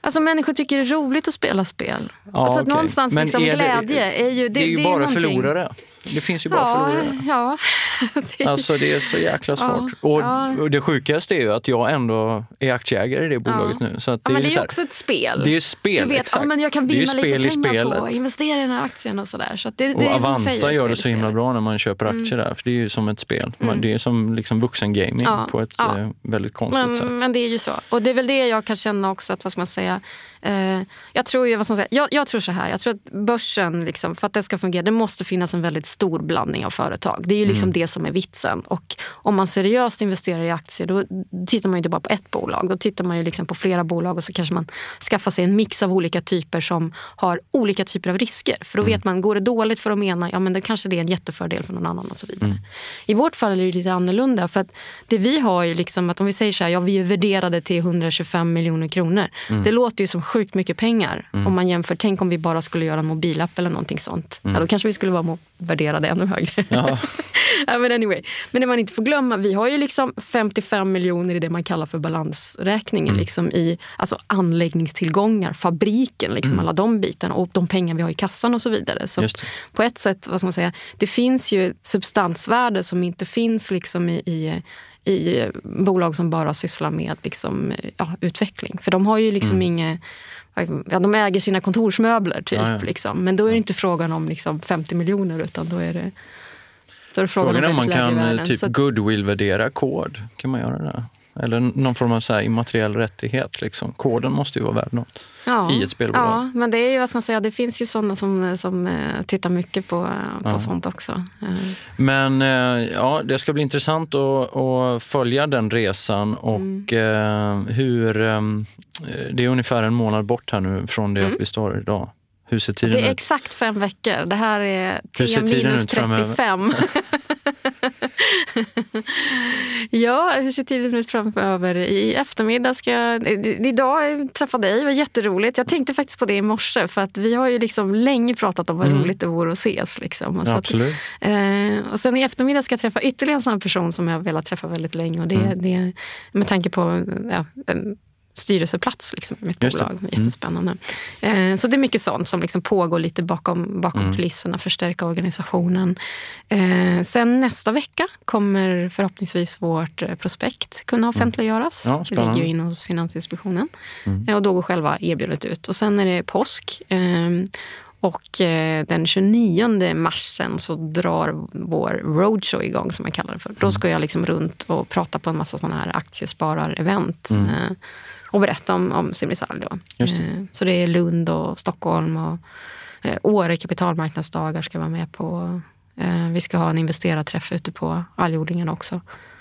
[SPEAKER 3] Alltså människor tycker det är roligt att spela spel.
[SPEAKER 2] Ja,
[SPEAKER 3] alltså att
[SPEAKER 2] okej.
[SPEAKER 3] någonstans liksom
[SPEAKER 2] är det-
[SPEAKER 3] glädje är ju... Det,
[SPEAKER 2] Det är ju
[SPEAKER 3] det
[SPEAKER 2] bara
[SPEAKER 3] någonting-
[SPEAKER 2] förlorare. Det finns ju bara
[SPEAKER 3] Ja,
[SPEAKER 2] förlorare.
[SPEAKER 3] ja. Det
[SPEAKER 2] Alltså det är så jäkla svårt.
[SPEAKER 3] Ja,
[SPEAKER 2] och,
[SPEAKER 3] ja.
[SPEAKER 2] och det sjukaste är ju att jag ändå är aktieägare i det bolaget
[SPEAKER 3] Ja.
[SPEAKER 2] nu. Så att
[SPEAKER 3] ja, men det är ju
[SPEAKER 2] här-
[SPEAKER 3] också ett spel.
[SPEAKER 2] Det är ju spel,
[SPEAKER 3] du vet,
[SPEAKER 2] exakt.
[SPEAKER 3] Ja, men jag kan
[SPEAKER 2] Det
[SPEAKER 3] vinna
[SPEAKER 2] spel
[SPEAKER 3] lite pengar på
[SPEAKER 2] spelet.
[SPEAKER 3] att investera i den här aktien och sådär. Så det, det
[SPEAKER 2] Och
[SPEAKER 3] är som du
[SPEAKER 2] Avanza
[SPEAKER 3] säger,
[SPEAKER 2] gör
[SPEAKER 3] spel
[SPEAKER 2] det så himla bra när man köper aktier där. För det är ju som ett spel. Man, det är som liksom vuxengaming på ett eh, väldigt konstigt sätt.
[SPEAKER 3] Men, men det är ju så. Och det är väl det jag kan känna också att, vad ska man säga, eh, jag tror ju, vad säga, jag, jag tror så här, jag tror att börsen, liksom, för att det ska fungera, det måste finnas en väldigt stor blandning av företag. Det är ju liksom
[SPEAKER 2] Mm.
[SPEAKER 3] det som är vitsen. Och om man seriöst investerar i aktier, då tittar man ju inte bara på ett bolag. Då tittar man ju liksom på flera bolag och så kanske man skaffar sig en mix av olika typer som har olika typer av risker. För då
[SPEAKER 2] Mm.
[SPEAKER 3] vet man, går det dåligt för de ena, ja men då kanske det är en jättefördel för någon annan och så vidare.
[SPEAKER 2] Mm.
[SPEAKER 3] I vårt fall är det lite annorlunda. För att det vi har ju liksom, att om vi säger så här, ja vi är värderade till 125 miljoner kronor.
[SPEAKER 2] Mm.
[SPEAKER 3] Det låter ju som sjukt mycket pengar. Om man jämför, tänk om vi bara skulle göra en mobilapp eller någonting sånt. Ja, då kanske vi skulle vara värderade ännu högre.
[SPEAKER 2] Mm. Ja.
[SPEAKER 3] men anyway. Men det man inte får glömma, vi har ju liksom 55 miljoner i det man kallar för balansräkningen.
[SPEAKER 2] Mm.
[SPEAKER 3] Liksom i alltså anläggningstillgångar, fabriken, liksom alla de bitarna och de pengar vi har i kassan och så vidare. Så
[SPEAKER 2] Mm.
[SPEAKER 3] På ett sätt, vad ska man säga, det finns ju substansvärde som inte finns liksom i, i i bolag som bara sysslar med liksom, ja, utveckling. För de har ju liksom
[SPEAKER 2] Mm.
[SPEAKER 3] inget... Ja, de äger sina kontorsmöbler, typ.
[SPEAKER 2] Ja, ja.
[SPEAKER 3] Liksom. Men då är det inte frågan om liksom, 50 miljoner, utan då är det, då är det frågan,
[SPEAKER 2] Frågan är om man kan eh, typ goodwill-värdera kod. Kan man göra det? Eller någon form av så här immateriell rättighet. Liksom. Koden måste ju vara värd något
[SPEAKER 3] ja,
[SPEAKER 2] i ett spelbolag.
[SPEAKER 3] Ja, men det är ju, vad ska man säga, det finns ju sådana som, som eh, tittar mycket på, på
[SPEAKER 2] Ja.
[SPEAKER 3] sånt också. Eh,
[SPEAKER 2] Men eh, ja, det ska bli intressant att, att följa den resan och
[SPEAKER 3] Mm.
[SPEAKER 2] hur... det är ungefär en månad bort här nu från det att vi står idag. Hur ser tiden
[SPEAKER 3] Mm. Det är
[SPEAKER 2] ut?
[SPEAKER 3] exakt fem veckor. Det här är
[SPEAKER 2] Hur ser
[SPEAKER 3] T
[SPEAKER 2] tiden
[SPEAKER 3] minus
[SPEAKER 2] ut framöver?
[SPEAKER 3] 35. ja, hur ser tiden ut framöver? I eftermiddag ska jag... Idag träffa dig, det var jätteroligt. Jag tänkte faktiskt på det i morse för att vi har ju liksom länge pratat om vad roligt det vore att ses. Liksom. Och, så
[SPEAKER 2] Ja,
[SPEAKER 3] att,
[SPEAKER 2] absolut.
[SPEAKER 3] eh, och sen i eftermiddag ska jag träffa ytterligare en sån person som jag har velat träffa väldigt länge. Och det,
[SPEAKER 2] Mm.
[SPEAKER 3] det med tanke på ja, styrelseplats liksom, i mitt
[SPEAKER 2] Just det.
[SPEAKER 3] bolag.
[SPEAKER 2] Mm.
[SPEAKER 3] Jättespännande. Eh, så det är mycket sånt som liksom pågår lite bakom, bakom
[SPEAKER 2] Mm.
[SPEAKER 3] kulisserna, förstärka organisationen. Eh, sen nästa vecka kommer förhoppningsvis vårt eh, prospekt kunna offentliggöras.
[SPEAKER 2] Mm. Ja,
[SPEAKER 3] det ligger ju inne hos Finansinspektionen.
[SPEAKER 2] Mm.
[SPEAKER 3] Eh, och då går själva erbjudandet ut. Och sen är det påsk. Eh, och eh, den 29 mars sen så drar vår roadshow igång som jag kallar det för.
[SPEAKER 2] Mm.
[SPEAKER 3] Då ska jag liksom runt och prata på en massa sådana här aktiesparar-event.
[SPEAKER 2] Mm.
[SPEAKER 3] Och berätta om, om
[SPEAKER 2] det.
[SPEAKER 3] Eh, så det är Lund och Stockholm och eh, Åre kapitalmarknadsdagar ska vara med på. Eh, vi ska ha en investerarträff ute på algodlingen också.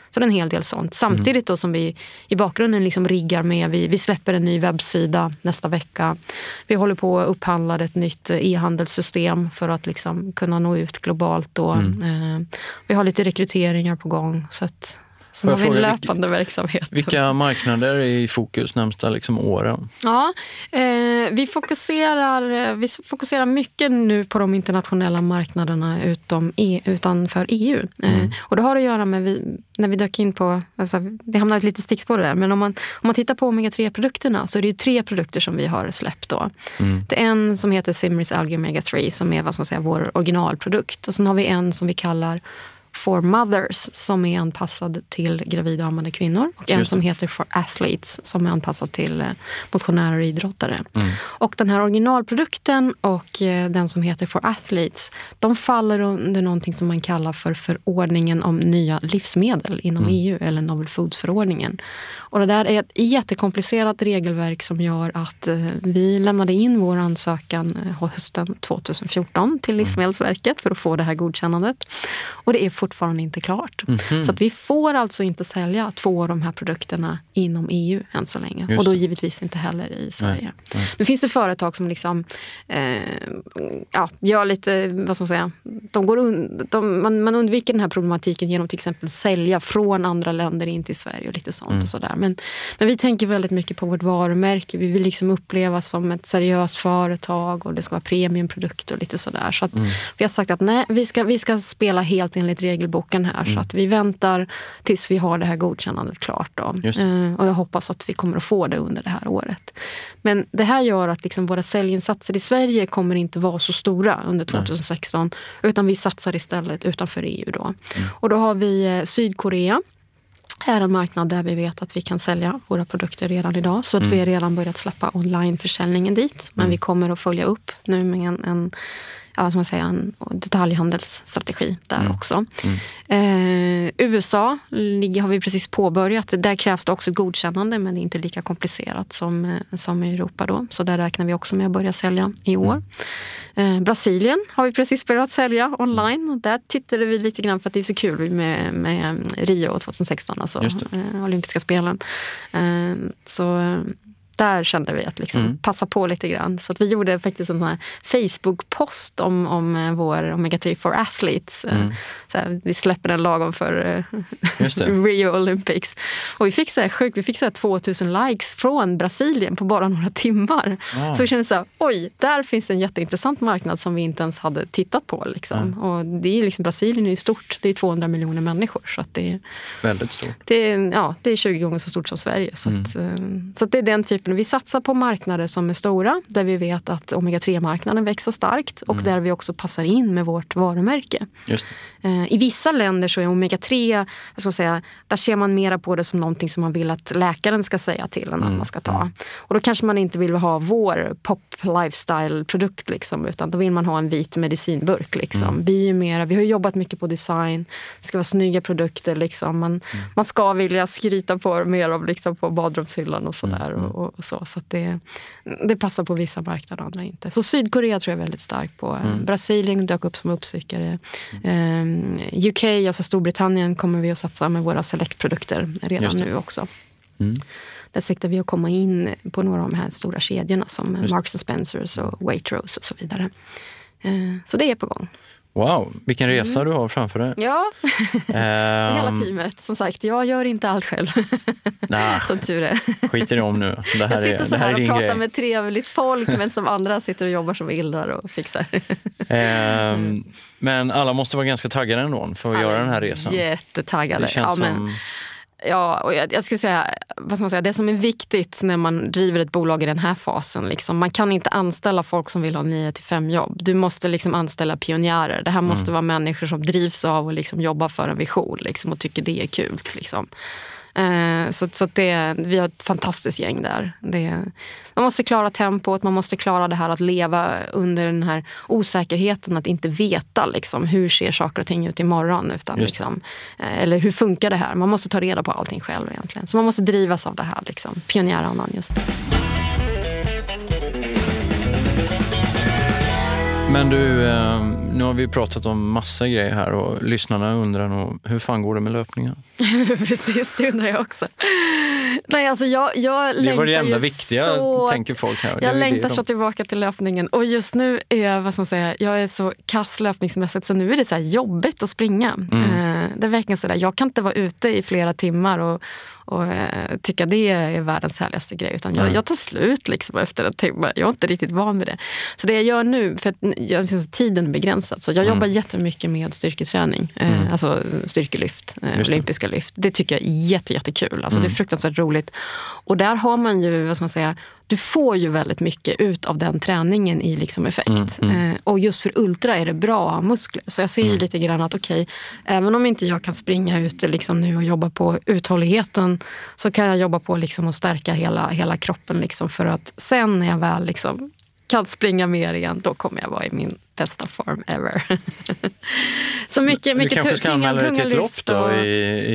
[SPEAKER 3] Så det är en hel del sånt. Samtidigt då som vi i bakgrunden liksom riggar med, vi, vi släpper en ny webbsida nästa vecka. Vi håller på att upphandla ett nytt e-handelssystem för att liksom kunna nå ut globalt. Då. Eh, vi har lite rekryteringar på gång. Så att, Sen har vi en löpande vilka, verksamhet.
[SPEAKER 2] Vilka marknader är i fokus närmsta liksom, åren?
[SPEAKER 3] Ja, eh, vi, fokuserar, vi fokuserar mycket nu på de internationella marknaderna utom e, utanför EU. Eh, mm. och det har att göra med, vi, när vi dök in på, alltså, vi hamnade ett litet stickspår där, men om man, om man tittar på omega-3-produkterna så är det tre produkter som vi har släppt då. Mm. Det är en som heter Simris Algae Omega 3 som är vad ska man säga, vår originalprodukt. Och sen har vi en som vi kallar For Mothers som är anpassad till gravida ammande kvinnor. Och en som heter For Athletes som är anpassad till eh, motionärer och idrottare. Mm. Och den här originalprodukten och eh, den som heter For Athletes de faller under någonting som man kallar för förordningen om nya livsmedel inom mm. EU, eller Novel Foods-förordningen. Och det där är ett jättekomplicerat regelverk som gör att eh, vi lämnade in vår ansökan hösten 2014 till mm. Livsmedelsverket för att få det här godkännandet. Och det är fortfarande inte klart. Mm -hmm. Så att vi får alltså inte sälja två av de här produkterna inom EU än så länge. Just och då givetvis inte heller i Sverige. Nej. Nu finns det företag som liksom, eh, ja, gör lite, vad ska man säga, de går un, de, man, man, undviker den här problematiken genom till exempel sälja från andra länder in till Sverige och lite sånt. Mm. och sådär. Men, men vi tänker väldigt mycket på vårt varumärke. Vi vill liksom upplevas som ett seriöst företag och det ska vara premiumprodukter och lite sådär. Så att mm. vi har sagt att nej, vi ska, vi ska spela helt enligt regelboken här. Mm. Så att vi väntar tills vi har det här godkännandet klart. Då. Eh, och jag hoppas att vi kommer att få det under det här året. Men det här gör att liksom våra säljinsatser i Sverige kommer inte vara så stora under 2016. Nej. Utan vi satsar istället utanför EU. Då. Mm. Och då har vi eh, Sydkorea är en marknad där vi vet att vi kan sälja våra produkter redan idag. Så att mm. vi har redan börjat släppa onlineförsäljningen dit. Men mm. vi kommer att följa upp nu med en, en vad ska man säga, en detaljhandelsstrategi där mm. också. Mm. Eh, USA har vi precis påbörjat. Där krävs det också godkännande men det är inte lika komplicerat som, eh, som i Europa. Då. Så där räknar vi också med att börja sälja i år. Mm. Eh, Brasilien har vi precis börjat sälja online. Där tittade vi lite grann för att det är så kul med, med Rio 2016, alltså eh, olympiska spelen. Eh, så där kände vi att liksom mm. passa på lite grann. Så att vi gjorde faktiskt en Facebook-post om, om eh, vår Omega-3 for Athletes. Eh, mm. Så här, vi släpper den lagom för uh, Rio Olympics. Och vi fick så här, sjukt, vi fick så här 2000 likes från Brasilien på bara några timmar. Ah. Så vi kände så här, oj, där finns en jätteintressant marknad som vi inte ens hade tittat på. Liksom. Ah. Och det är liksom, Brasilien är ju stort, det är 200 miljoner människor. Så det är,
[SPEAKER 2] Väldigt stort.
[SPEAKER 3] Det är, ja, det är 20 gånger så stort som Sverige. Så, mm. att, så att det är den typen. Vi satsar på marknader som är stora, där vi vet att omega-3-marknaden växer starkt och mm. där vi också passar in med vårt varumärke.
[SPEAKER 2] Just
[SPEAKER 3] det. Eh, I vissa länder så är omega-3, ska säga, där ser man mera på det som någonting som man vill att läkaren ska säga till en mm. att man ska ta. Mm. Och då kanske man inte vill ha vår pop lifestyle-produkt, liksom, utan då vill man ha en vit medicinburk. Liksom. Mm. Vi, mera, vi har jobbat mycket på design, det ska vara snygga produkter. Liksom. Man, mm. man ska vilja skryta på mer av liksom, på badrumshyllan och sådär. Mm. Och, och, så så det, det passar på vissa marknader, andra inte. Så Sydkorea tror jag är väldigt stark på. Mm. Brasilien dök upp som uppsökare. Mm. UK, alltså Storbritannien, kommer vi att satsa med våra Select-produkter redan nu också. Mm. Där siktar vi att komma in på några av de här stora kedjorna som Marks Spencers och Waitrose och så vidare. Eh, så det är på gång.
[SPEAKER 2] Wow, vilken resa mm. du har framför dig.
[SPEAKER 3] Ja, hela ehm. teamet. Som sagt, jag gör inte allt själv.
[SPEAKER 2] Nah, som tur är. Skit i det om nu.
[SPEAKER 3] Det här jag sitter är, så här, här och pratar grej. med trevligt folk men som andra sitter och jobbar som ildrar och fixar.
[SPEAKER 2] um, men alla måste vara ganska taggade ändå för att alla göra den här resan.
[SPEAKER 3] Jättetaggade. Det känns ja, men, som Ja, och jag, jag skulle säga, vad ska man säga, det som är viktigt när man driver ett bolag i den här fasen, liksom, man kan inte anställa folk som vill ha 9 till 5 jobb. Du måste liksom anställa pionjärer. Det här måste mm. vara människor som drivs av och liksom jobbar för en vision liksom, och tycker det är kul. Liksom. Eh, så, så det, vi har ett fantastiskt gäng där. Det, man måste klara tempot, man måste klara det här att leva under den här osäkerheten att inte veta liksom, hur ser saker och ting ut imorgon. Utan, liksom, eh, eller hur funkar det här? Man måste ta reda på allting själv egentligen. Så man måste drivas av det här, liksom, pionjärandan just.
[SPEAKER 2] Men du, eh, nu har vi pratat om massa grejer här och lyssnarna undrar nog, hur fan går det med löpningen?
[SPEAKER 3] Precis, det undrar jag också. Nej, alltså jag, jag
[SPEAKER 2] Det var det enda viktiga,
[SPEAKER 3] så
[SPEAKER 2] tänker folk här.
[SPEAKER 3] Jag längtar så
[SPEAKER 2] de-
[SPEAKER 3] tillbaka till löpningen. Och just nu är jag, vad ska man säga, jag är så kass löpningsmässigt så nu är det så här jobbigt att springa.
[SPEAKER 2] Mm.
[SPEAKER 3] Eh, det är verkligen så där, jag kan inte vara ute i flera timmar och, och eh, tycka det är världens härligaste grej. Utan jag, jag tar slut liksom efter en timme. Jag är inte riktigt van med det. Så det jag gör nu, för jag syns att tiden är begränsad, så jag
[SPEAKER 2] Mm.
[SPEAKER 3] jobbar jättemycket med styrketräning. Eh, Alltså styrkelyft, eh, olympiska lyft. Det tycker jag är jätte, jättekul. Alltså,
[SPEAKER 2] Mm.
[SPEAKER 3] Det är fruktansvärt roligt. Och där har man ju, vad ska man säga, du får ju väldigt mycket ut av den träningen i liksom effekt.
[SPEAKER 2] Mm,
[SPEAKER 3] Eh, och just för ultra är det bra att ha muskler. Så jag ser ju lite grann att okej, även om inte jag kan springa ute liksom nu och jobba på uthålligheten så kan jag jobba på liksom att stärka hela, hela kroppen. Liksom för att sen när jag väl liksom kan springa mer igen, då kommer jag vara i min bästa form ever. så mycket,
[SPEAKER 2] Du
[SPEAKER 3] mycket
[SPEAKER 2] kanske
[SPEAKER 3] tu-
[SPEAKER 2] ska anmäla dig till ett lopp då
[SPEAKER 3] och-
[SPEAKER 2] i,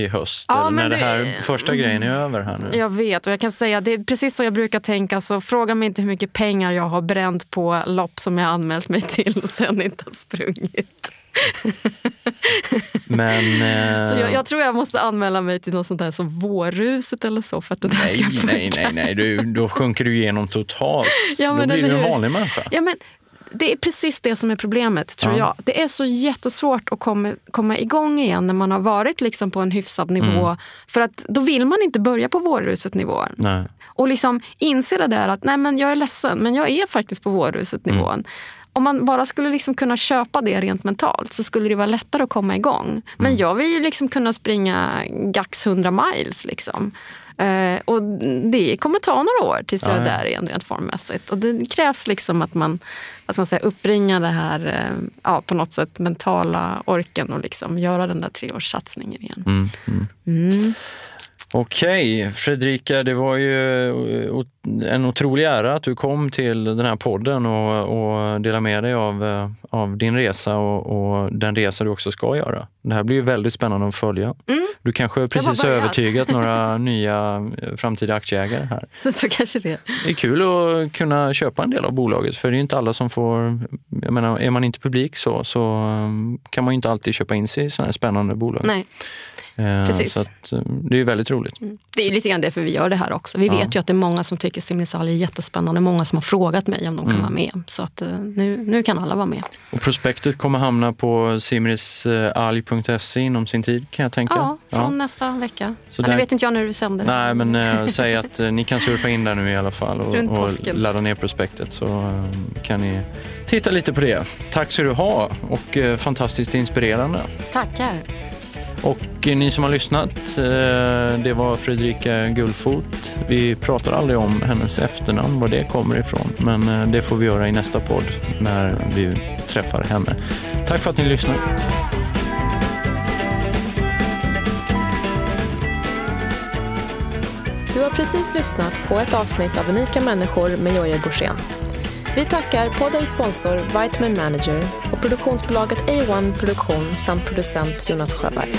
[SPEAKER 2] i höst,
[SPEAKER 3] Ja,
[SPEAKER 2] när det här första grejen är över här nu.
[SPEAKER 3] Jag vet och jag kan säga det är precis så jag brukar tänka. Så fråga mig inte hur mycket pengar jag har bränt på lopp som jag anmält mig till och sen inte har sprungit.
[SPEAKER 2] Men... eh,
[SPEAKER 3] Så jag, jag tror jag måste anmäla mig till något sånt där som Vårruset eller så för att det där
[SPEAKER 2] Nej,
[SPEAKER 3] ska funka.
[SPEAKER 2] nej, nej, nej. Du, då sjunker du igenom totalt.
[SPEAKER 3] Ja,
[SPEAKER 2] då
[SPEAKER 3] men
[SPEAKER 2] blir du en vanlig människa.
[SPEAKER 3] Ja, men det är precis det som är problemet, tror
[SPEAKER 2] Ja.
[SPEAKER 3] jag. Det är så jättesvårt att komma, komma igång igen när man har varit liksom på en hyfsad nivå.
[SPEAKER 2] Mm.
[SPEAKER 3] För att då vill man inte börja på vårruset-nivån. Och liksom inse det där att nej men jag är ledsen, men jag är faktiskt på vårruset-nivån.
[SPEAKER 2] Mm.
[SPEAKER 3] Om man bara skulle liksom kunna köpa det rent mentalt så skulle det vara lättare att komma igång. Men
[SPEAKER 2] Mm.
[SPEAKER 3] jag vill ju liksom kunna springa GAX 100 miles. Liksom. Eh, och det kommer ta några år tills jag
[SPEAKER 2] Ja,
[SPEAKER 3] är där igen rent formmässigt. Och det krävs liksom att man, ska man säga, uppringar det här eh, ja, på något sätt mentala orken och liksom göra den där treårssatsningen igen.
[SPEAKER 2] Mm, mm. Okej, Fredrika, det var ju o- en otrolig ära att du kom till den här podden och, och delade med dig av, eh, av din resa och, och den resa du också ska göra. Det här blir ju väldigt spännande att följa.
[SPEAKER 3] Mm.
[SPEAKER 2] Du kanske precis har övertygat några nya eh, framtida aktieägare här.
[SPEAKER 3] Så kanske det.
[SPEAKER 2] Det är kul att kunna köpa en del av bolaget, för det är inte alla som får... Jag menar, är man inte publik så, så kan man ju inte alltid köpa in sig i sådana här spännande bolag.
[SPEAKER 3] Nej.
[SPEAKER 2] Eh,
[SPEAKER 3] precis.
[SPEAKER 2] Så att, eh, det är väldigt roligt.
[SPEAKER 3] Det är lite grann därför vi gör det här också. Vi
[SPEAKER 2] Ja.
[SPEAKER 3] vet ju att det är många som tycker Simrisal är jättespännande. Många som har frågat mig om de kan
[SPEAKER 2] Mm.
[SPEAKER 3] vara med. Så att eh, nu, nu kan alla vara med.
[SPEAKER 2] Och prospektet kommer hamna på simrisalg.se inom sin tid kan jag tänka.
[SPEAKER 3] Ja, från nästa vecka.
[SPEAKER 2] Så
[SPEAKER 3] ja, nu
[SPEAKER 2] där-
[SPEAKER 3] vet inte jag när du sänder.
[SPEAKER 2] Nej, men eh, säg att ni kan surfa in där nu i alla fall och, och ladda ner prospektet så eh, kan ni titta lite på det. Tack ska du ha och eh, fantastiskt inspirerande.
[SPEAKER 3] Tackar.
[SPEAKER 2] Och ni som har lyssnat, eh, det var Fredrika Gullfot. Vi pratar aldrig om hennes efternamn, var det kommer ifrån. Men eh, det får vi göra i nästa podd när vi träffar henne. Tack för att ni lyssnar.
[SPEAKER 1] Du har precis lyssnat på ett avsnitt av Unika människor med Jojje Borssén. Vi tackar poddens sponsor Vitamin Manager och produktionsbolaget A1 Produktion samt producent Jonas Sjöberg.